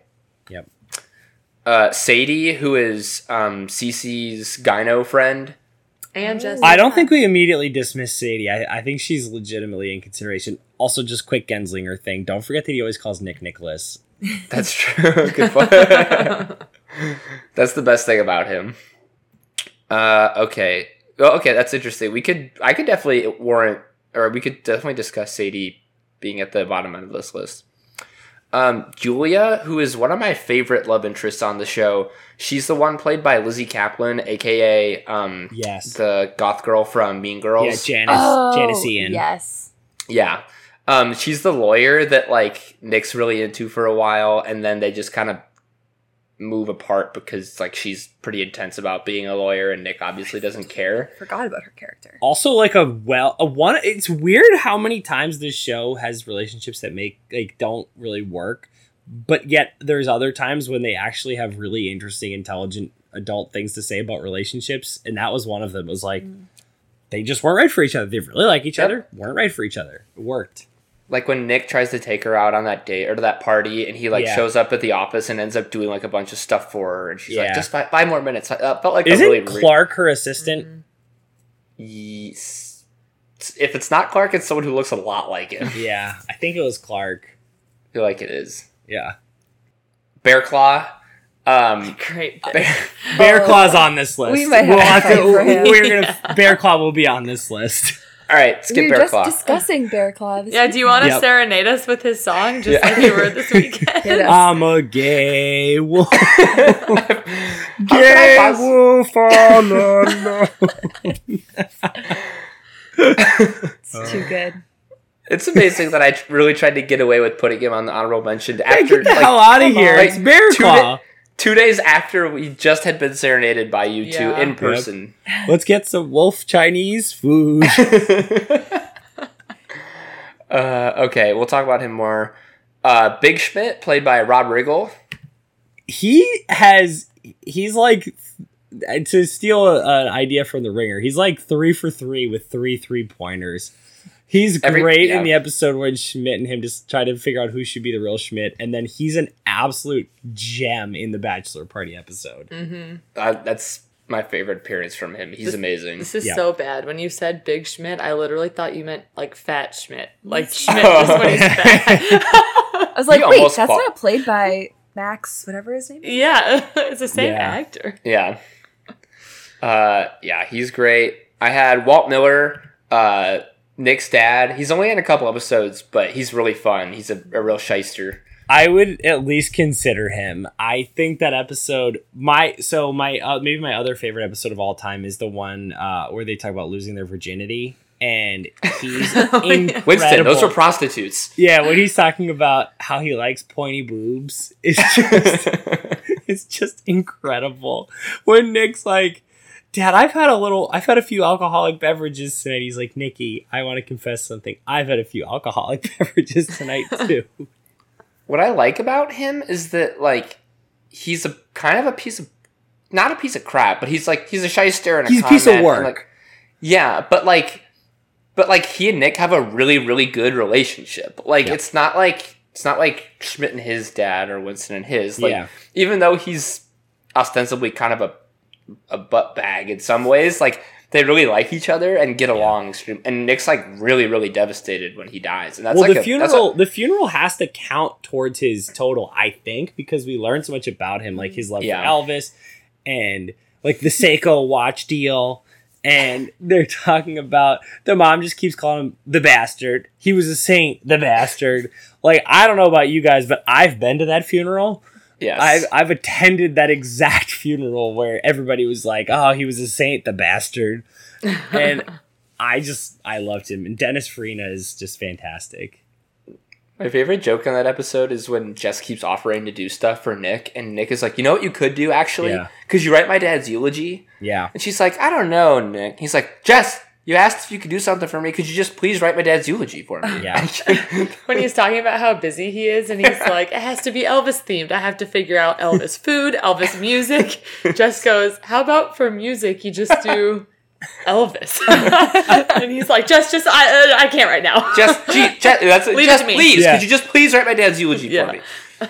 Yep. Uh, Sadie, who is um, Cece's gyno friend. and Jess. I don't think we immediately dismiss Sadie. I, I think she's legitimately in consideration. Also, just quick Genzlinger thing. Don't forget that he always calls Nick Nicholas. That's true. Good point. that's the best thing about him. Uh, okay. Well, okay, that's interesting. We could, I could definitely warrant, or we could definitely discuss Sadie being at the bottom end of this list. Um, Julia, who is one of my favorite love interests on the show, she's the one played by Lizzy Caplan, aka um, Yes. the goth girl from Mean yeah, Girls. Janis. oh, Janis Ian. Yes. Yeah. Um, she's the lawyer that like Nick's really into for a while, and then they just kind of move apart because like she's pretty intense about being a lawyer, and Nick obviously doesn't care. Forgot about her character. also like a well a one it's weird how many times this show has relationships that make like don't really work but yet there's other times when they actually have really interesting intelligent adult things to say about relationships and that was one of them it was like Mm. they just weren't right for each other they really like each Yep. other weren't right for each other it worked Like when Nick tries to take her out on that date or to that party, and he like Yeah. shows up at the office and ends up doing like a bunch of stuff for her, and she's Yeah. like, "Just five, five more minutes." I uh, felt like a isn't really re- clark her assistant Mhm. Yes. If it's not Clark, it's someone who looks a lot like him. yeah i think it was clark I feel like it is. yeah Bear Claw. Um, Great. Bear, bear Oh. claw's on this list We might have We'll to have fight for him. we're gonna bear claw will be on this list all right, skip We skip were Bear just Claw. discussing Bear Claw. this Yeah, do you want to Yep. serenade us with his song just Yeah. like you were this weekend? I'm a gay wolf. How can I gay pass- wolf on the It's too good. It's amazing that I really tried to get away with putting him on the honorable mention after Get the like, hell out of here! on. It's Bear Two Claw. Two days after we just had been serenaded by you two Yeah. in Yep. person. Let's get some wolf Chinese food. uh, okay, we'll talk about him more. Uh, Big Schmidt, played by Rob Riggle. he has. He's like to steal a, an idea from the Ringer. He's like three for three with three three pointers. He's Every- great yeah. in the episode when Schmidt and him just try to figure out who should be the real Schmidt, and then he's an absolute gem in the bachelor party episode. hmm Uh, that's my favorite appearance from him. He's This- amazing. This is Yeah. so bad. When you said Big Schmidt, I literally thought you meant like Fat Schmidt. Like Yes. Schmidt just when he's fat. I was like, He wait, that's fought- not played by Max, whatever his name is. yeah, it's the same Yeah. actor. Yeah. Uh, yeah, he's great. I had Walt Miller, uh, Nick's dad. He's only in a couple episodes, but he's really fun. He's a, a real shyster. I would at least consider him. I think that episode, my so my uh, maybe my other favorite episode of all time is the one uh, where they talk about losing their virginity, and he's Oh, yeah. incredible. Winston, those were prostitutes. yeah, when he's talking about how he likes pointy boobs, it's just it's just incredible. When Nick's like, Dad, I've had a little, I've had a few alcoholic beverages tonight. He's like, Nikki, I want to confess something. I've had a few alcoholic beverages tonight too. What I like about him is that like he's a kind of a piece of not a piece of crap, but he's like he's a shyster and a He's a piece of man, and, work. like, yeah, but like, but like he and Nick have a really really good relationship. Like Yeah. it's not like it's not like Schmidt and his dad or Winston and his. Like Yeah. even though he's ostensibly kind of a a butt bag in some ways, like they really like each other and get along. Extreme. And Nick's like really really devastated when he dies, and that's well, like the a, funeral, a- the funeral has to count towards his total, I think, because we learned so much about him, like his love Yeah. for Elvis and like the Seiko watch deal. And they're talking about the mom just keeps calling him the bastard. He was a saint, the bastard. Like I don't know about you guys, but I've been to that funeral. Yes. I've I've attended that exact funeral where everybody was like, "Oh, he was a saint, the bastard," and I just I loved him. And Dennis Farina is just fantastic. My favorite joke on that episode is when Jess keeps offering to do stuff for Nick, and Nick is like, "You know what you could do actually? Yeah. You write my dad's eulogy?" Yeah, And she's like, "I don't know, Nick." He's like, "Jess, you asked if you could do something for me. Could you just please write my dad's eulogy for me?" Yeah. when he's talking about how busy he is and he's like it has to be elvis themed i have to figure out elvis food elvis music jess goes how about for music you just do elvis and he's like just just i, uh, I can't right now Jess, gee, Jess, that's Leave it to me. please. Yeah. Could you just please write my dad's eulogy Yeah. for me?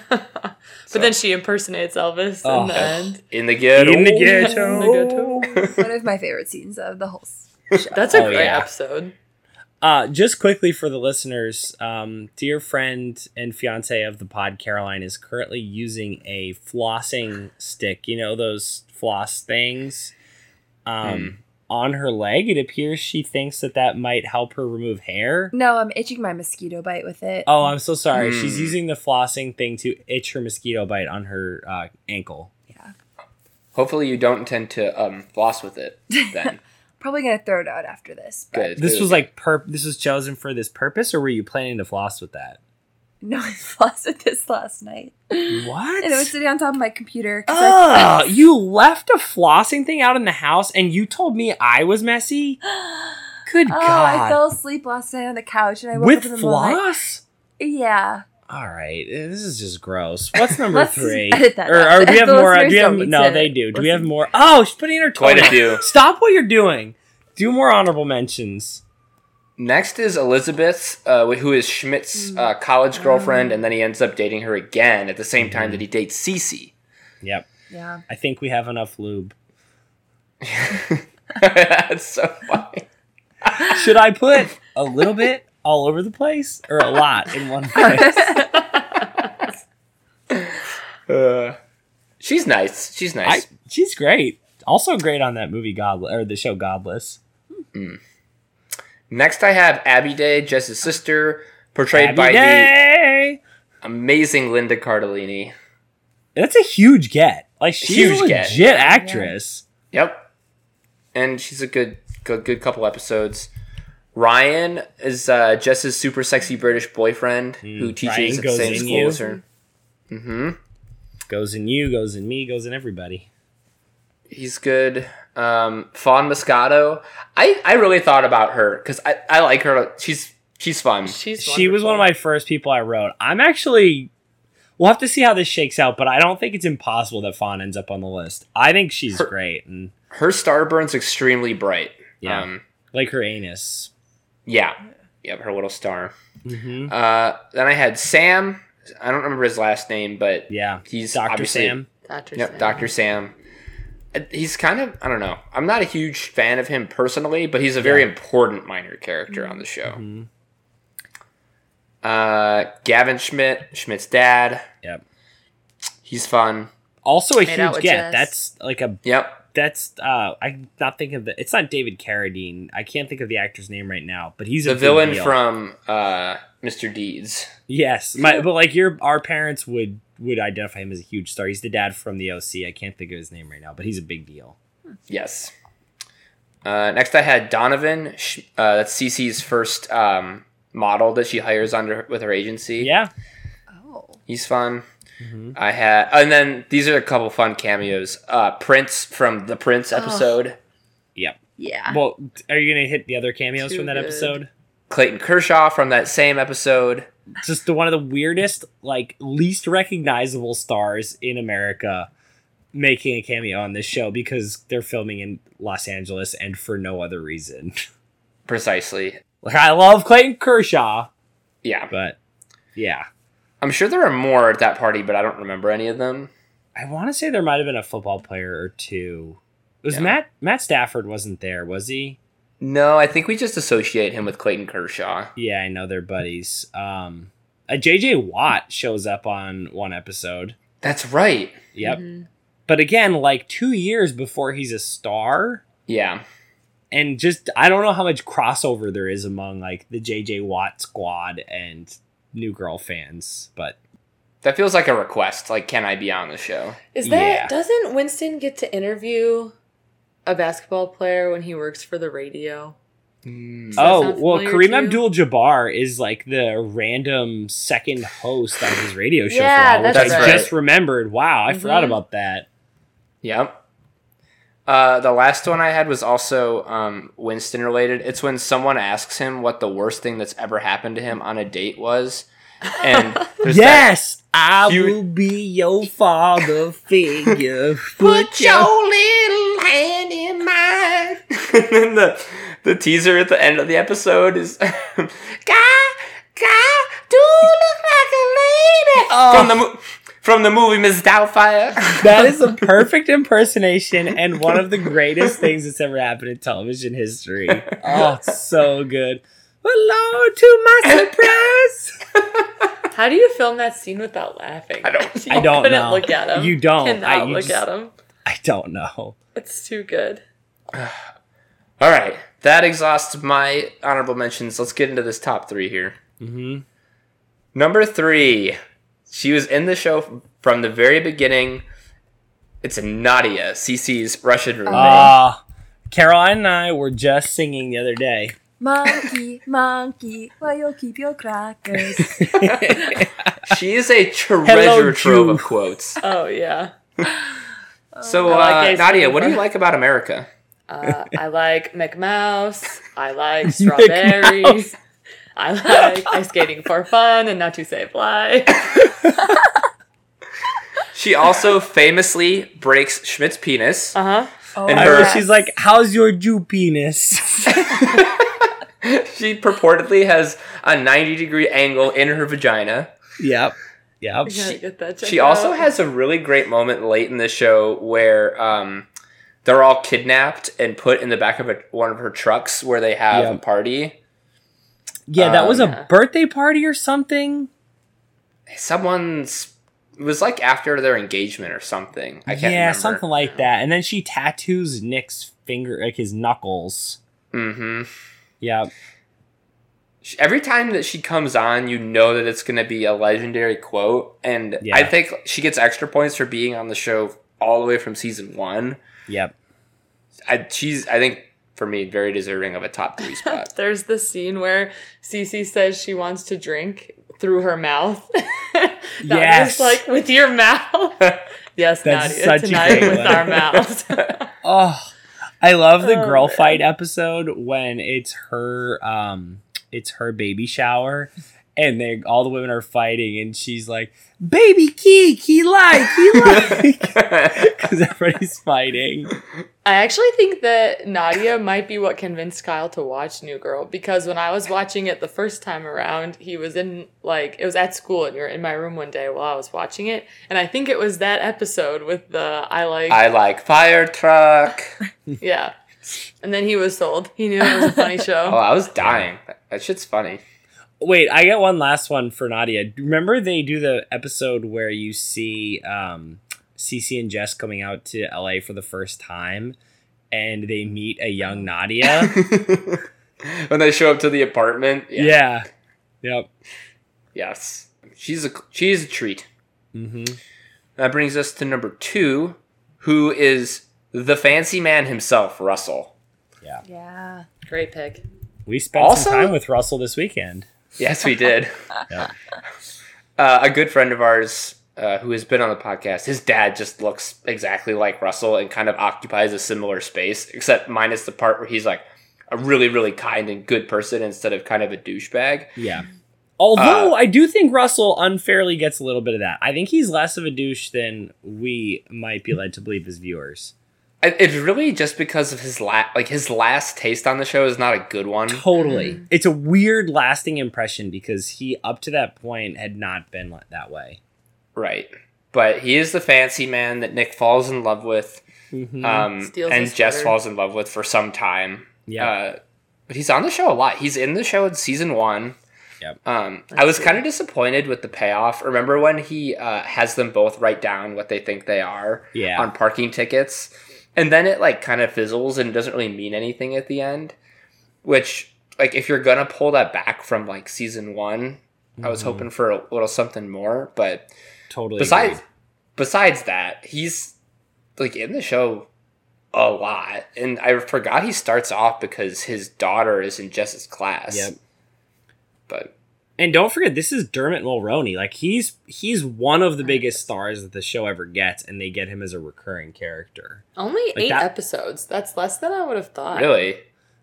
but then she impersonates elvis Oh. in the end In the ghetto. in the ghetto. One of my favorite scenes of the whole s- show. That's a Oh, great yeah. episode Uh, just quickly for the listeners, um, dear friend and fiance of the pod, Caroline, is currently using a flossing stick. You know those floss things um, on her leg. It appears she thinks that that might help her remove hair. No, I'm itching my mosquito bite with it. Oh, I'm so sorry. Hmm. She's using the flossing thing to itch her mosquito bite on her uh, ankle. Yeah. Hopefully, you don't intend to um, floss with it. Then Probably gonna throw it out after this. But good. This good. was like perp. This was chosen for this purpose, or were you planning to floss with that? No, I flossed with this last night, What? and it was sitting on top of my computer. 'cause I- Oh, you left a flossing thing out in the house and you told me I was messy? Good Oh, God. I fell asleep last night on the couch, and I woke With up in the middle of floss? Yeah. All right, eh, this is just gross. What's number Let's three? edit that or, out. or do we have The more? Do we have no? They do. Do we have more? Oh, she's putting in her Quite a few. Stop what you're doing. Do more honorable mentions. Next is Elizabeth, uh, who is Schmidt's uh, college girlfriend, and then he ends up dating her again at the same time that he dates Cece. Yep, Yeah. I think we have enough lube. That's so funny. Should I put a little bit all over the place or a lot in one place? Uh, she's nice. She's I, nice. she's great. Also great on that movie Godless or the show Godless. Next, I have Abby Day, Jess's sister, portrayed Abby by Day. the amazing Linda Cardellini. That's a huge get. Like she's Huge a get. legit actress. Yep, and she's a good, good, good couple episodes. Ryan is uh, Jess's super sexy British boyfriend who Ryan teaches at the goes same in school you. as her. Mm-hmm. Goes in you, goes in me, goes in everybody. He's good. Um, Fawn Moscato. I, I really thought about her because I, I like her. She's she's fun. she's She was one of my first people I wrote. I'm actually. We'll have to see how this shakes out, but I don't think it's impossible that Fawn ends up on the list. I think she's Her- great and Her star burns extremely bright. Yeah. Um, like her anus. Yeah. Yep. Her little star. Mm-hmm. Uh, then I had Sam. I don't remember his last name, but Yeah, he's Doctor Sam. Dr. Yep, Sam. Doctor Sam. Uh, He's kind of I don't know. I'm not a huge fan of him personally, but he's a very Yeah. important minor character on the show. Mhm. Uh, Gavin Schmidt, Schmidt's dad. Yep. He's fun. Also a Made huge with get. Jess. That's like a Yep. That's uh I'm not thinking of the it's not David Carradine. I can't think of the actor's name right now, but he's a The big villain deal. from uh, Mr. Deeds. Yes, my but like your our parents would would identify him as a huge star. He's the dad from the OC. I can't think of his name right now, but he's a big deal. Yes. Uh, next, I had Donovan. Sh- Uh, that's Cece's first um, model that she hires under with her agency. Yeah. Oh. he's fun. Mhm. I had, and then these are a couple fun cameos. Uh, Prince from the Prince episode. Yep. Yeah. Well, are you gonna hit the other cameos Too from that good. episode? Clayton Kershaw from that same episode. Just the one of the weirdest, like least recognizable stars in America making a cameo on this show because they're filming in Los Angeles and for no other reason. Precisely. like I love Clayton Kershaw, Yeah. but yeah. I'm sure there are more at that party, but I don't remember any of them. I want to say there might have been a football player or two. It was Yeah. Matt Matt Stafford wasn't there, was he? No, I think we just associate him with Clayton Kershaw. Yeah, I know they're buddies. Um, a JJ Watt shows up on one episode. That's right. Yep. Mhm. But again, like two years before he's a star, Yeah. and just I don't know how much crossover there is among like the JJ Watt squad and New Girl fans, but That feels like a request. Like, can I be on the show? Is that Yeah. doesn't Winston get to interview a basketball player when he works for the radio? Does that oh well, familiar Kareem? Abdul-Jabbar is like the random second host on his radio show. Yeah, for a while, which that's I right. just remembered. Wow, I forgot Mhm. about that. Yep. Uh, the last one I had was also um, Winston related. It's when someone asks him what the worst thing that's ever happened to him on a date was, and Yes, I You- will be your father figure. Put your little hand in mine. and then the the teaser at the end of the episode is guy guy do look like a lady from the mo- from the movie Miss Doubtfire. That is a perfect impersonation and one of the greatest things that's ever happened in television history. Oh, it's so good. Hello to my surprise. How do you film that scene without laughing? I don't- You I don't couldn't know. look at him. You don't. Cannot I- you look just- at him. I don't know. It's too good. All right, that exhausts my honorable mentions. Let's get into this top three here. hmm Number three, she was in the show from the very beginning. It's Nadia, Cece's Russian roommate. Uh, Caroline and I were just singing the other day. Monkey, monkey, why you keep your crackers? she is a Hello, treasure trove of quotes. Oh yeah. So, I like uh, Nadia, what do you like about America? Uh, I like McMouse. I like strawberries. I like ice skating for fun and not to save life. She also famously breaks Schmidt's penis. Uh huh. Oh, And her- know she's like, "How's your Jew penis?" She purportedly has a 90 degree angle in her vagina. yep, yep. We gotta get that checked She also has a really great moment late in the show where um, they're all kidnapped and put in the back of a, one of her trucks where they have Yeah. a party. Yeah, that was Um, a birthday party or something. Someone's it was like after their engagement or something. I can't yeah, remember. something like that. And then she tattoos Nick's finger, like his knuckles. Mm-hmm. Yeah, Every time that she comes on, you know that it's going to be a legendary quote, and Yeah. I think she gets extra points for being on the show all the way from season one. yep. I, she's, I think, for me, very deserving of a top three spot. There's the scene where Cece says she wants to drink through her mouth. Not Yes. just like with your mouth. yes, That's Nadia, such a tonight great with one. our mouths. Oh, I love the Oh, girl man. fight episode when it's her, um, it's her baby shower, and they all the women are fighting, and she's like, "Baby Keek, he like, he like," because everybody's fighting. I actually think that Nadia might be what convinced Kyle to watch New Girl because when I was watching it the first time around, he was in like it was at school and you were in my room one day while I was watching it, and I think it was that episode with the I like I like fire truck. yeah, and then he was sold. He knew it was a funny show. Oh. I was dying. That shit's funny. Wait, I got one last one for Nadia. Remember they do the episode where you see um, Cece and Jess coming out to LA for the first time, and they meet a young Nadia. when they show up to the apartment, yeah. Yep. yes, she's a she's a treat. hmm That brings us to number two, who is the fancy man himself, Russell. Yeah. Yeah. Great pick. We spent Also- some time with Russell this weekend. Yes, we did. Yeah. Uh, a good friend of ours uh, who has been on the podcast, his dad just looks exactly like Russell and kind of occupies a similar space, except minus the part where he's like a really, really kind and good person instead of kind of a douchebag. Yeah. Although Uh, I do think Russell unfairly gets a little bit of that. I think he's less of a douche than we might be led to believe as viewers. It- It's really just because of his la- like his last taste on the show is not a good one. Totally. It's a weird lasting impression because he up to that point had not been that way. Right. But he is the fancy man that Nick falls in love with, Mm-hmm. um, and Jess sweater. falls in love with for some time. yeah. Uh, but he's on the show a lot. He's in the show in season one. Yep. Um, I was kind of disappointed with the payoff. Remember when he uh, has them both write down what they think they are yeah. on parking tickets, and then it like kind of fizzles and doesn't really mean anything at the end. Which, like, if you're gonna pull that back from like season one, I was Mhm. hoping for a little something more. But totally. besides agree. besides that, he's like in the show a lot, and I forgot he starts off because his daughter is in Jess's class. Yep. But And don't forget, this is Dermot Mulroney. Like he's he's one of the biggest stars that the show ever gets, and they get him as a recurring character. Only eight that- episodes. That's less than I would have thought. really,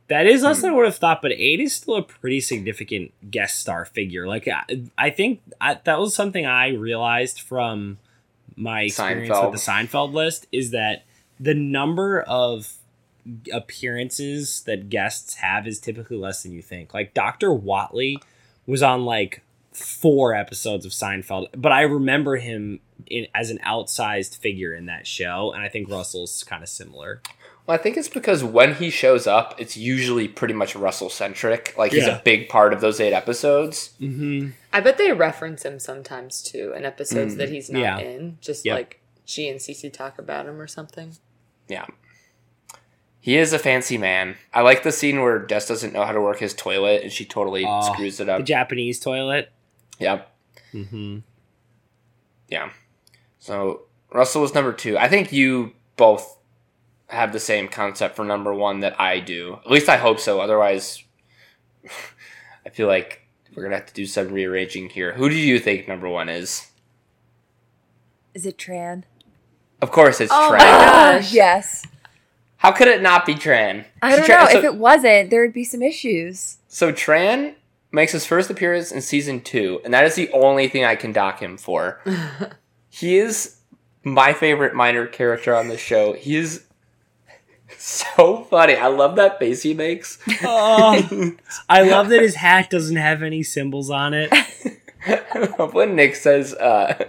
That is less hmm. than I would have thought, but eight is still a pretty significant guest star figure. Like I, I think I, that was something I realized from my experience Seinfeld. with the Seinfeld list is that the number of appearances that guests have is typically less than you think. Like Dr. Whatley was on like four episodes of Seinfeld, but I remember him in, as an outsized figure in that show, and I think Russell's kind of similar. well, I think it's because when he shows up, it's usually pretty much Russell centric. Like he's Yeah. a big part of those eight episodes. Mm-hmm. I bet they reference him sometimes too in episodes Mm. that he's not Yeah. in. Just Yep. like G and Cece talk about him or something. Yeah. He is a fancy man. I like the scene where Jess doesn't know how to work his toilet and she totally Oh, screws it up. The. Japanese toilet. Yep. Mm-hmm. Yeah. So Russell was number two. I think you both have the same concept for number one that I do. At least I hope so. Otherwise, I feel like we're gonna have to do some rearranging here. Who do you think number one is? Is it Tran? Of course, it's Oh Tran. my gosh. yes. How could it not be Tran? I don't Tran- know. So, if it wasn't, there would be some issues. so Tran makes his first appearance in season two, and that is the only thing I can dock him for. he is my favorite minor character on the show. He is so funny. I love that face he makes. Oh, I love that his hat doesn't have any symbols on it. when Nick says uh,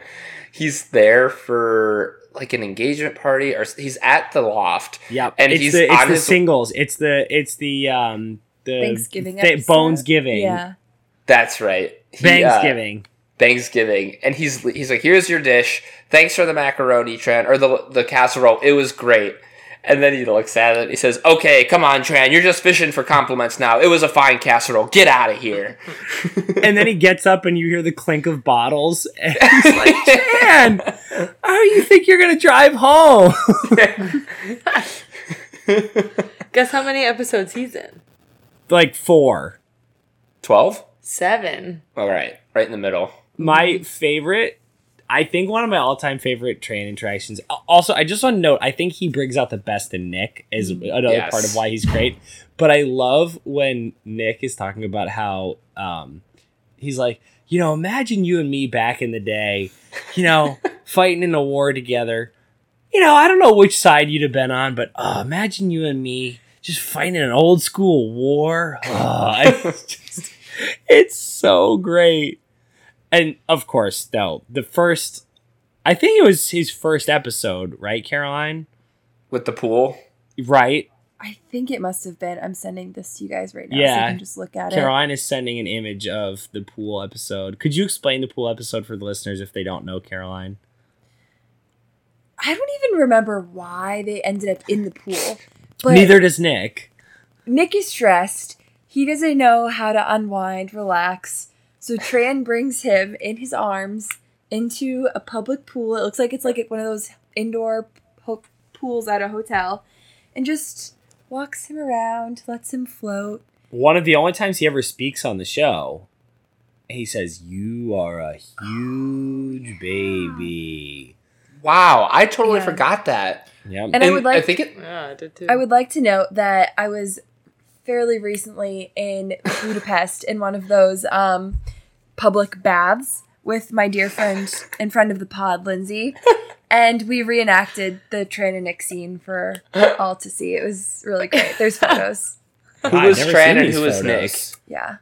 he's there for like an engagement party or he's at the loft. Yep, And it's he's the it's on the his- singles. It's the it's the um the Thanksgiving th- episode. Bones giving. Yeah. That's right. He, uh, Thanksgiving. Thanksgiving, and he's he's like, "Here's your dish. Thanks for the macaroni, Tran, or the the casserole. It was great." And then he looks at it. He says, "Okay, come on, Tran. You're just fishing for compliments now. It was a fine casserole. Get out of here." and then he gets up and you hear the clink of bottles. And he's like, man, how do you think you're gonna drive home? Guess how many episodes he's in? like four. Twelve. Seven. All right, right in the middle. My favorite, I think one of my all-time favorite Tran interactions. Also, I just want to note, I think he brings out the best in Nick is another Yes. part of why he's great. But I love when Nick is talking about how um, he's like, you know, imagine you and me back in the day, you know, fighting in a war together. You know, I don't know which side you'd have been on, but uh, imagine you and me just fighting an old school war. Uh, it's, just, it's so great and of course, no, the first, I think it was his first episode, right, Caroline? With the pool. Right. I think it must have been. I'm sending this to you guys right now so Yeah. you can just look at it. Caroline is sending an image of the pool episode. Could you explain the pool episode for the listeners if they don't know Caroline? I don't even remember why they ended up in the pool. But Neither does Nick. Nick is stressed. He doesn't know how to unwind, relax. So Tran brings him in his arms into a public pool. It looks like it's like one of those indoor po- pools at a hotel and just walks him around, lets him float. One of the only times he ever speaks on the show. he says, "You are a huge baby." Wow, I totally Yeah. forgot that. Yep. And I would like I think it. Yeah, I did too. I would like to note that I was fairly recently in Budapest in one of those um, public baths with my dear friend and friend of the pod, Lindsay. And we reenacted the Tran and Nick scene for all to see. It was really great. There's photos. Who was never Tran and who was Nick? Yeah.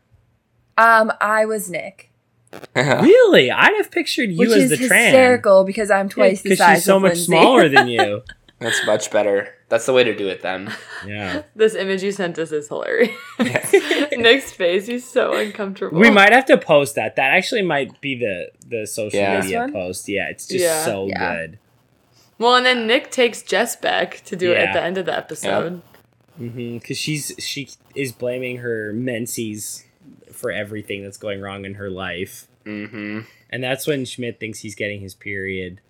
Um, I was Nick, Really? I'd have pictured you which as is the Tran. hysterical because I'm twice the Because size she's so of much Lindsay. smaller than you. That's much better. That's the way to do it then. Yeah. this image you sent us is hilarious. Nick's face, he's so uncomfortable. We might have to post that. That actually might be the the social Yeah. Media post. Yeah, it's just Yeah. so Yeah. good. Well, and then Nick takes Jess back to do it at the end of the episode. Because she's she is blaming her menses for everything that's going wrong in her life, Mm-hmm. and that's when Schmidt thinks he's getting his period.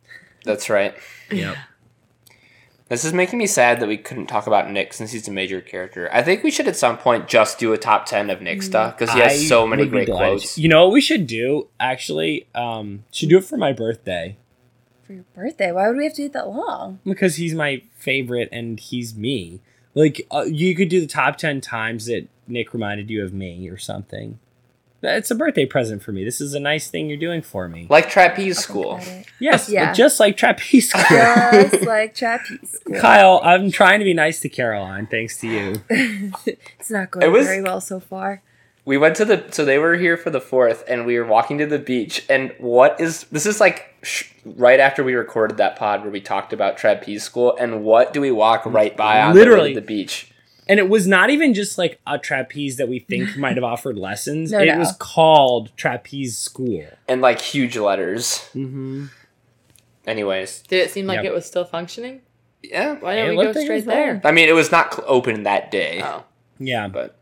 That's right. Yep. This is making me sad that we couldn't talk about Nick since he's a major character. I think we should at some point just do a top ten of Nick stuff because he has I so many great quotes. You know what we should do? Actually, um, should do it for my birthday For your birthday, why would we have to do it that long? because he's my favorite and he's me. Like uh, you could do the top ten times that Nick reminded you of me or something. It's a birthday present for me. This is a nice thing you're doing for me. Like trapeze school. Got. Yes, Yeah. but just like trapeze school. Just like trapeze. school. Kyle, I'm trying to be nice to Caroline, thanks to you. It's not going It was- very well so far. We went to the so they were here for the fourth, and we were walking to the beach. And what is this? Is like sh- right after we recorded that pod where we talked about trapeze school. And what do we walk right by on Literally. the, way to the beach? And it was not even just like a trapeze that we think might have offered lessons. No, it no. was called Trapeze School. And like huge letters. Mm-hmm. Anyways, Did it seem like Yep. it was still functioning? yeah. Why It didn't we go looked like it straight was there? I mean, it was not cl- open that day, Oh. Yeah, but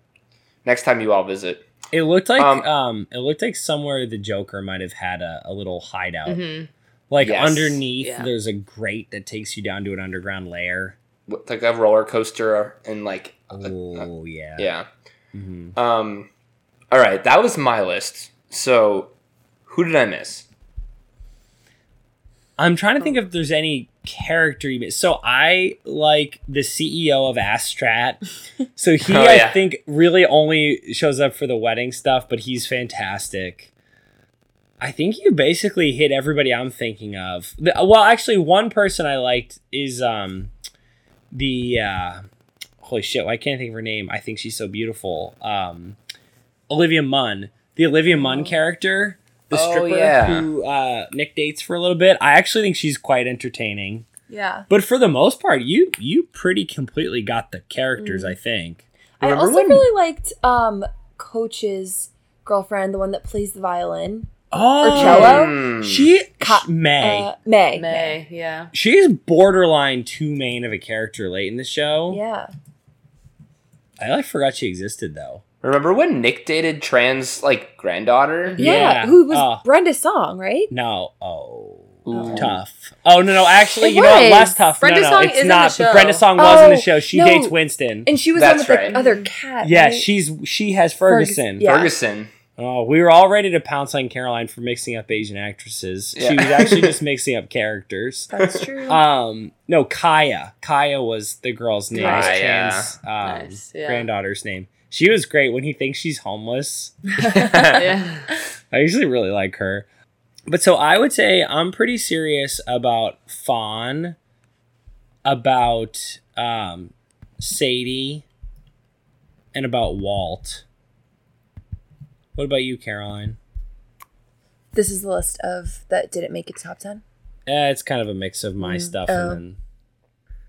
next time you all visit, it looked like um, Um, it looked like somewhere the Joker might have had a, a little hideout. hmm Like Yes. underneath, Yeah. there's a grate that takes you down to an underground lair. With, like a roller coaster and like a- a- Oh yeah, yeah. hmm Um, all right, that was my list. So, who did I miss? I'm trying to think if there's any character you miss. So I like the CEO of Astrat. So he, Oh, I yeah. think, really only shows up for the wedding stuff, but he's fantastic. I think you basically hit everybody I'm thinking of. Well, actually, one person I liked is um the uh, holy shit. Why can't I think of her name? I think she's so beautiful. Um, Olivia Munn, the Olivia Munn character, the Oh, stripper yeah. who uh, Nick dates for a little bit. I actually think she's quite entertaining. Yeah. But for the most part, you you pretty completely got the characters. I think. I also when- really liked um Coach's girlfriend, the one that plays the violin. Oh, cello? Hmm. she Ka- May. Uh, May. May, yeah. she is borderline too main of a character late in the show. Yeah. I like forgot she existed though. Remember when Nick dated Tran's like granddaughter? Yeah. Yeah. Who was Oh. Brenda Song, right? No, oh, Ooh. tough. Oh no, no, actually, It you know what? Less tough. Brenda no, no, Song it's is not. show. But Brenda Song was in the Oh, show. She no. dates Winston. And she was That's on with right. the other cat. yeah, right? she's she has Ferguson. Yeah. Ferguson. Oh, we were all ready to pounce on Caroline for mixing up Asian actresses. Yeah. She was actually just mixing up characters. That's true. Um, no, Kaya. Kaya was the girl's name. his Kaya. Tran's um, Nice, yeah. granddaughter's name. She was great when he thinks she's homeless. yeah. I usually really like her. But so I would say I'm pretty serious about Fawn, about um, Sadie, and about Walt. What about you, Caroline? this is the list of that didn't make it top ten. Eh, it's kind of a mix of my stuff Oh. and then.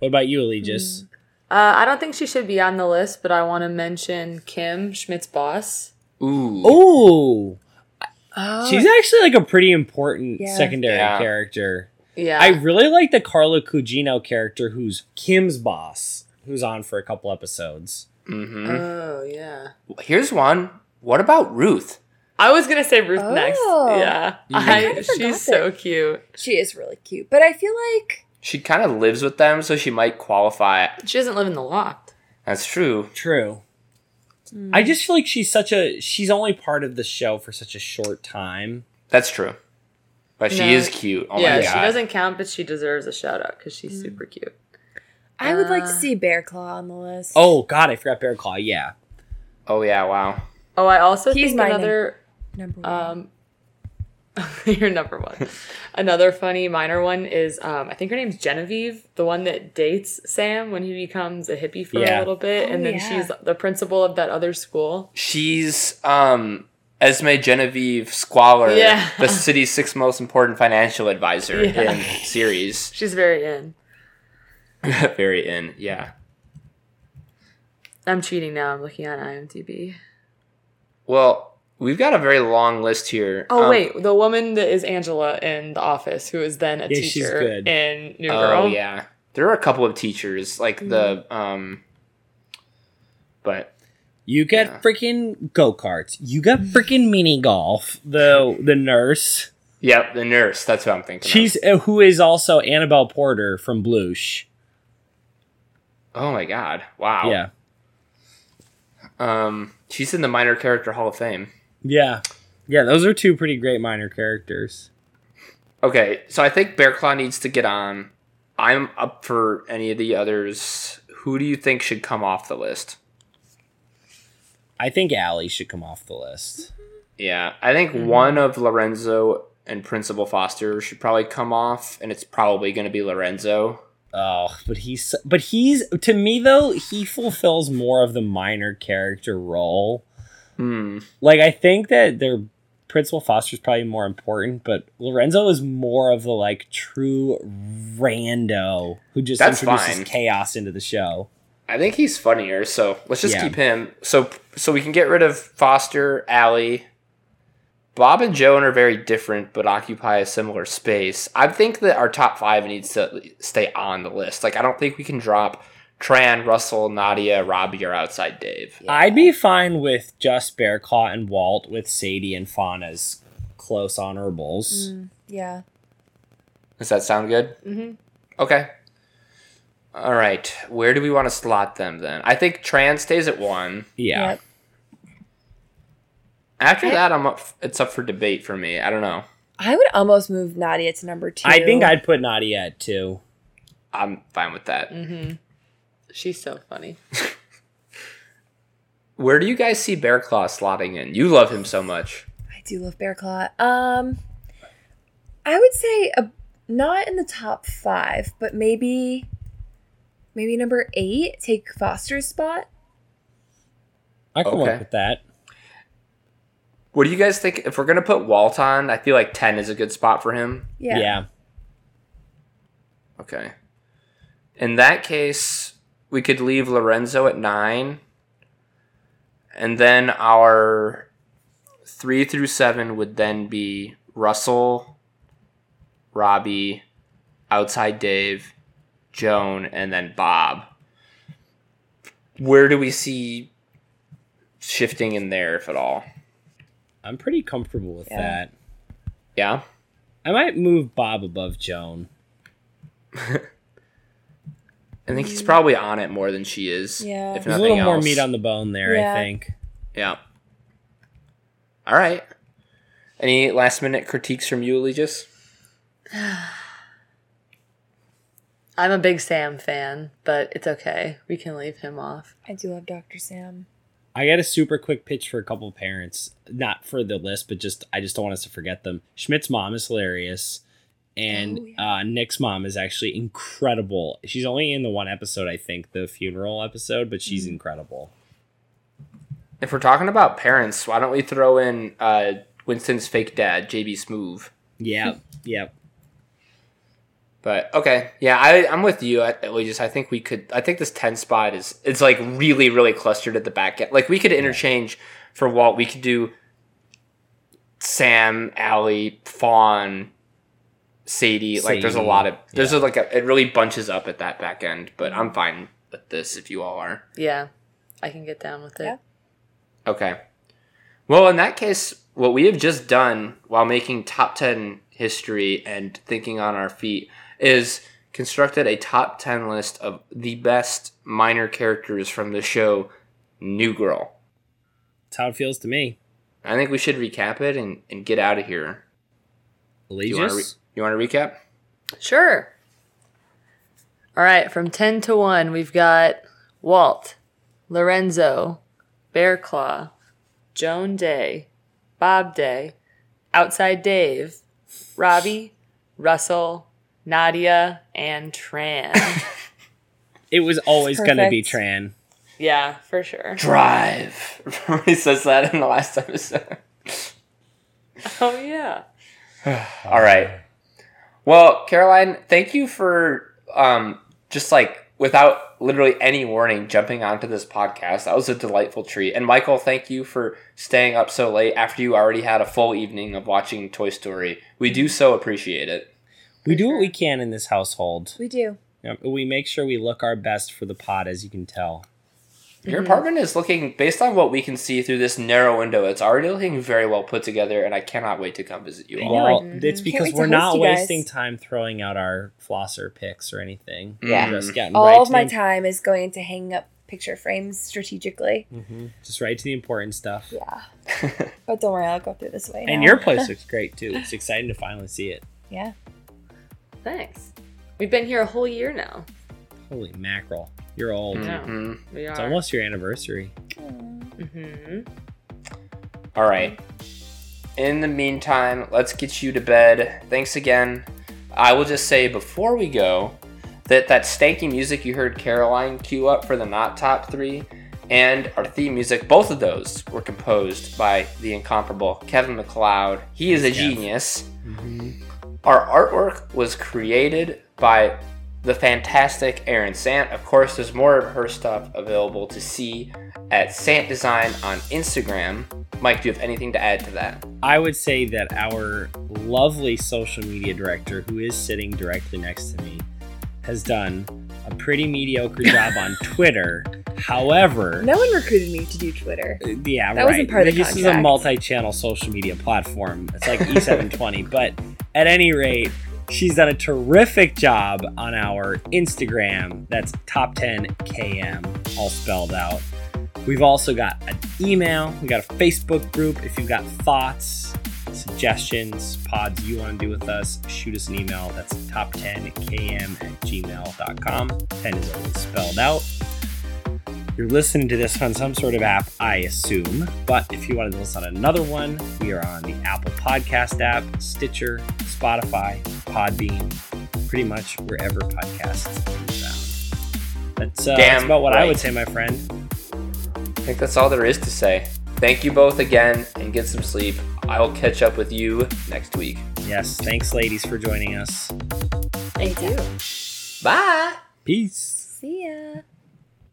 What about you, Allegis? Uh, I don't think she should be on the list, but I want to mention Kim, Schmidt's boss. Ooh. Oh, Oh, she's actually like a pretty important Yeah. secondary Yeah. character. Yeah. I really like the Carla Gugino character, who's Kim's boss, who's on for a couple episodes. Mm-hmm. oh, yeah. Here's one. What about Ruth? I was going to say Ruth next. Oh. Yeah. I I, she's so cute. she is really cute, but I feel like She kind of lives with them, so she might qualify. She doesn't live in the loft. That's true. True. I just feel like she's such a she's only part of the show for such a short time. That's true. But she No. is cute. Oh yeah, my she doesn't count, but she deserves a shout out because she's super cute. I would like to Uh, see Bear Claw on the list. Oh God, I forgot Bear Claw. Yeah, Oh yeah, wow. Oh, I also He's think my another number one. um you're number one. Another funny minor one is um I think her name's Genevieve, the one that dates Sam when he becomes a hippie for Yeah. a little bit, Oh, and then yeah. she's the principal of that other school. She's um Esme Genevieve Squalor, Yeah. the city's sixth most important financial advisor Yeah. in series. She's very in. Very in, yeah. I'm cheating now. I'm looking on IMDb. Well, we've got a very long list here. Oh Um, wait, the woman that is Angela in The Office, who is then a Yeah, she's teacher good. in New Oh Girl. Oh yeah, there are a couple of teachers like the Mm-hmm. um, but you get Yeah. freaking go karts. You get freaking mini golf. The the nurse. yep, the nurse. That's what I'm thinking. She's of. uh, who is also Annabelle Porter from Blush. oh my god, wow. Yeah, Um, she's in the minor character Hall of Fame. yeah, yeah. Those are two pretty great minor characters. Okay, so I think Bear Claw needs to get on. I'm up for any of the others. Who do you think should come off the list? I think Allie should come off the list. Yeah, I think mm-hmm. one of Lorenzo and Principal Foster should probably come off, and it's probably going to be Lorenzo. Oh, but he's but he's to me though he fulfills more of the minor character role. Hmm. Like I think that their principal Foster is probably more important, but Lorenzo is more of the like true rando who just That's introduces fine. chaos into the show. I think he's funnier, so let's just Yeah. keep him. So so we can get rid of Foster, Allie. Bob and Joan are very different, but occupy a similar space. I think that our top five needs to stay on the list. Like I don't think we can drop Tran, Russell, Nadia, Robbie, or outside Dave. I'd be fine with just Bearclaw and Walt with Sadie and Fawn as close honorables. Mm, yeah. Does that sound good? Mm-hmm. Okay. All right. Where do we want to slot them then? I think Tran stays at one. Yeah. Yep. After Okay. that, I'm up. It's up for debate for me. I don't know. I would almost move Nadia to number two. I think I'd put Nadia at two. I'm fine with that. Mm-hmm. She's so funny. Where do you guys see Bear Claw slotting in? You love him so much. I do love Bear Claw. Um, I would say a, not in the top five, but maybe, maybe number eight. Take Foster's spot. I can Okay. work with that. What do you guys think? If we're gonna put Walt on, I feel like ten is a good spot for him. Yeah. yeah. Okay. In that case, we could leave Lorenzo at nine, and then our three through seven would then be Russell, Robbie, outside Dave, Joan, and then Bob. Where do we see shifting in there, if at all? I'm pretty comfortable with Yeah. that. Yeah. I might move Bob above Joan. I think he's probably on it more than she is. Yeah. If There's a nothing little more meat on the bone there, Yeah. I think. Yeah. All right. Any last minute critiques from you, Legis? I'm a big Sam fan, but it's okay. We can leave him off. I do love Dr. Sam. I got a super quick pitch for a couple parents, not for the list, but just I just don't want us to forget them. Schmidt's mom is hilarious, and Oh, yeah. uh, Nick's mom is actually incredible. She's only in the one episode, I think, the funeral episode, but she's incredible. If we're talking about parents, why don't we throw in uh, Winston's fake dad, JB Smoove? Yeah, yeah. But okay, yeah, I, I'm with you, I- Legis. I think we could. I think this ten spot is it's like really, really clustered at the back end. Like we could interchange for Walt. We could do Sam, Allie, Fawn, Sadie. Like there's a lot of there's yeah. a, like a, it really bunches up at that back end. But I'm fine with this if you all are. Yeah, I can get down with it. Yeah. Okay. Well, in that case, what we have just done while making top 10 history and thinking on our feet is constructed a top 10 list of the best minor characters from the show New Girl. That's how it feels to me. I think we should recap it and, and get out of here. You want to re- you want to recap? Sure. All right, from 10 to 1, we've got Walt, Lorenzo, Bearclaw, Joan Day, Bob Day, Outside Dave, Robbie, Russell, Nadia, and Tran. It was always going to be Tran. yeah, for sure. Drive. Remember he says that in the last episode. Oh, yeah. All right. Well, Caroline, thank you for um, just like without literally any warning jumping onto this podcast. That was a delightful treat. And Michael, thank you for staying up so late after you already had a full evening of watching Toy Story. We do so appreciate it. We do what we can in this household. We do. Yep, We make sure we look our best for the pod, as you can tell. Your apartment is looking, based on what we can see through this narrow window, it's already looking very well put together, and I cannot wait to come visit you all. Well, Mhm. it's because we're not wasting time throwing out our flosser picks or anything. Yeah. We're just getting All right of my the, time is going into hanging up picture frames strategically. Mhm. Just right to the important stuff. Yeah. But don't worry, I'll go through this way. And your place looks great too. It's exciting to finally see it. Yeah. Thanks. We've been here a whole year now. Holy mackerel. You're old. Yeah. Mhm. We are. It's almost your anniversary. Mm-hmm. All right. In the meantime, let's get you to bed. Thanks again. I will just say before we go that that stanky music you heard Caroline cue up for the not top three and our theme music, both of those were composed by the incomparable Kevin MacLeod. He is a Kev. genius. Our artwork was created by the fantastic Erin Sant. Of course, there's more of her stuff available to see at Sant Design on Instagram. Mike, do you have anything to add to that? I would say that our lovely social media director, who is sitting directly next to me, has done a pretty mediocre job on Twitter. However, No one recruited me to do Twitter. Uh, Yeah, That right. wasn't part of the this is a multi-channel social media platform. It's like E720, but at any rate, she's done a terrific job on our Instagram. That's top 10 KM, all spelled out. We've also got an email. We got a Facebook group. If you've got thoughts, suggestions, pods you want to do with us, shoot us an email. That's top10km at gmail.com. 10 is always spelled out. You're listening to this on some sort of app, I assume. But if you wanted to listen on another one, we are on the Apple Podcast app, Stitcher, Spotify, Podbean, pretty much wherever podcasts can be found. That's, uh, that's about what I would say, my friend. I think that's all there is to say. Thank you both again and get some sleep. I will catch up with you next week. Yes, thanks, ladies, for joining us. Thank you. Bye. Peace.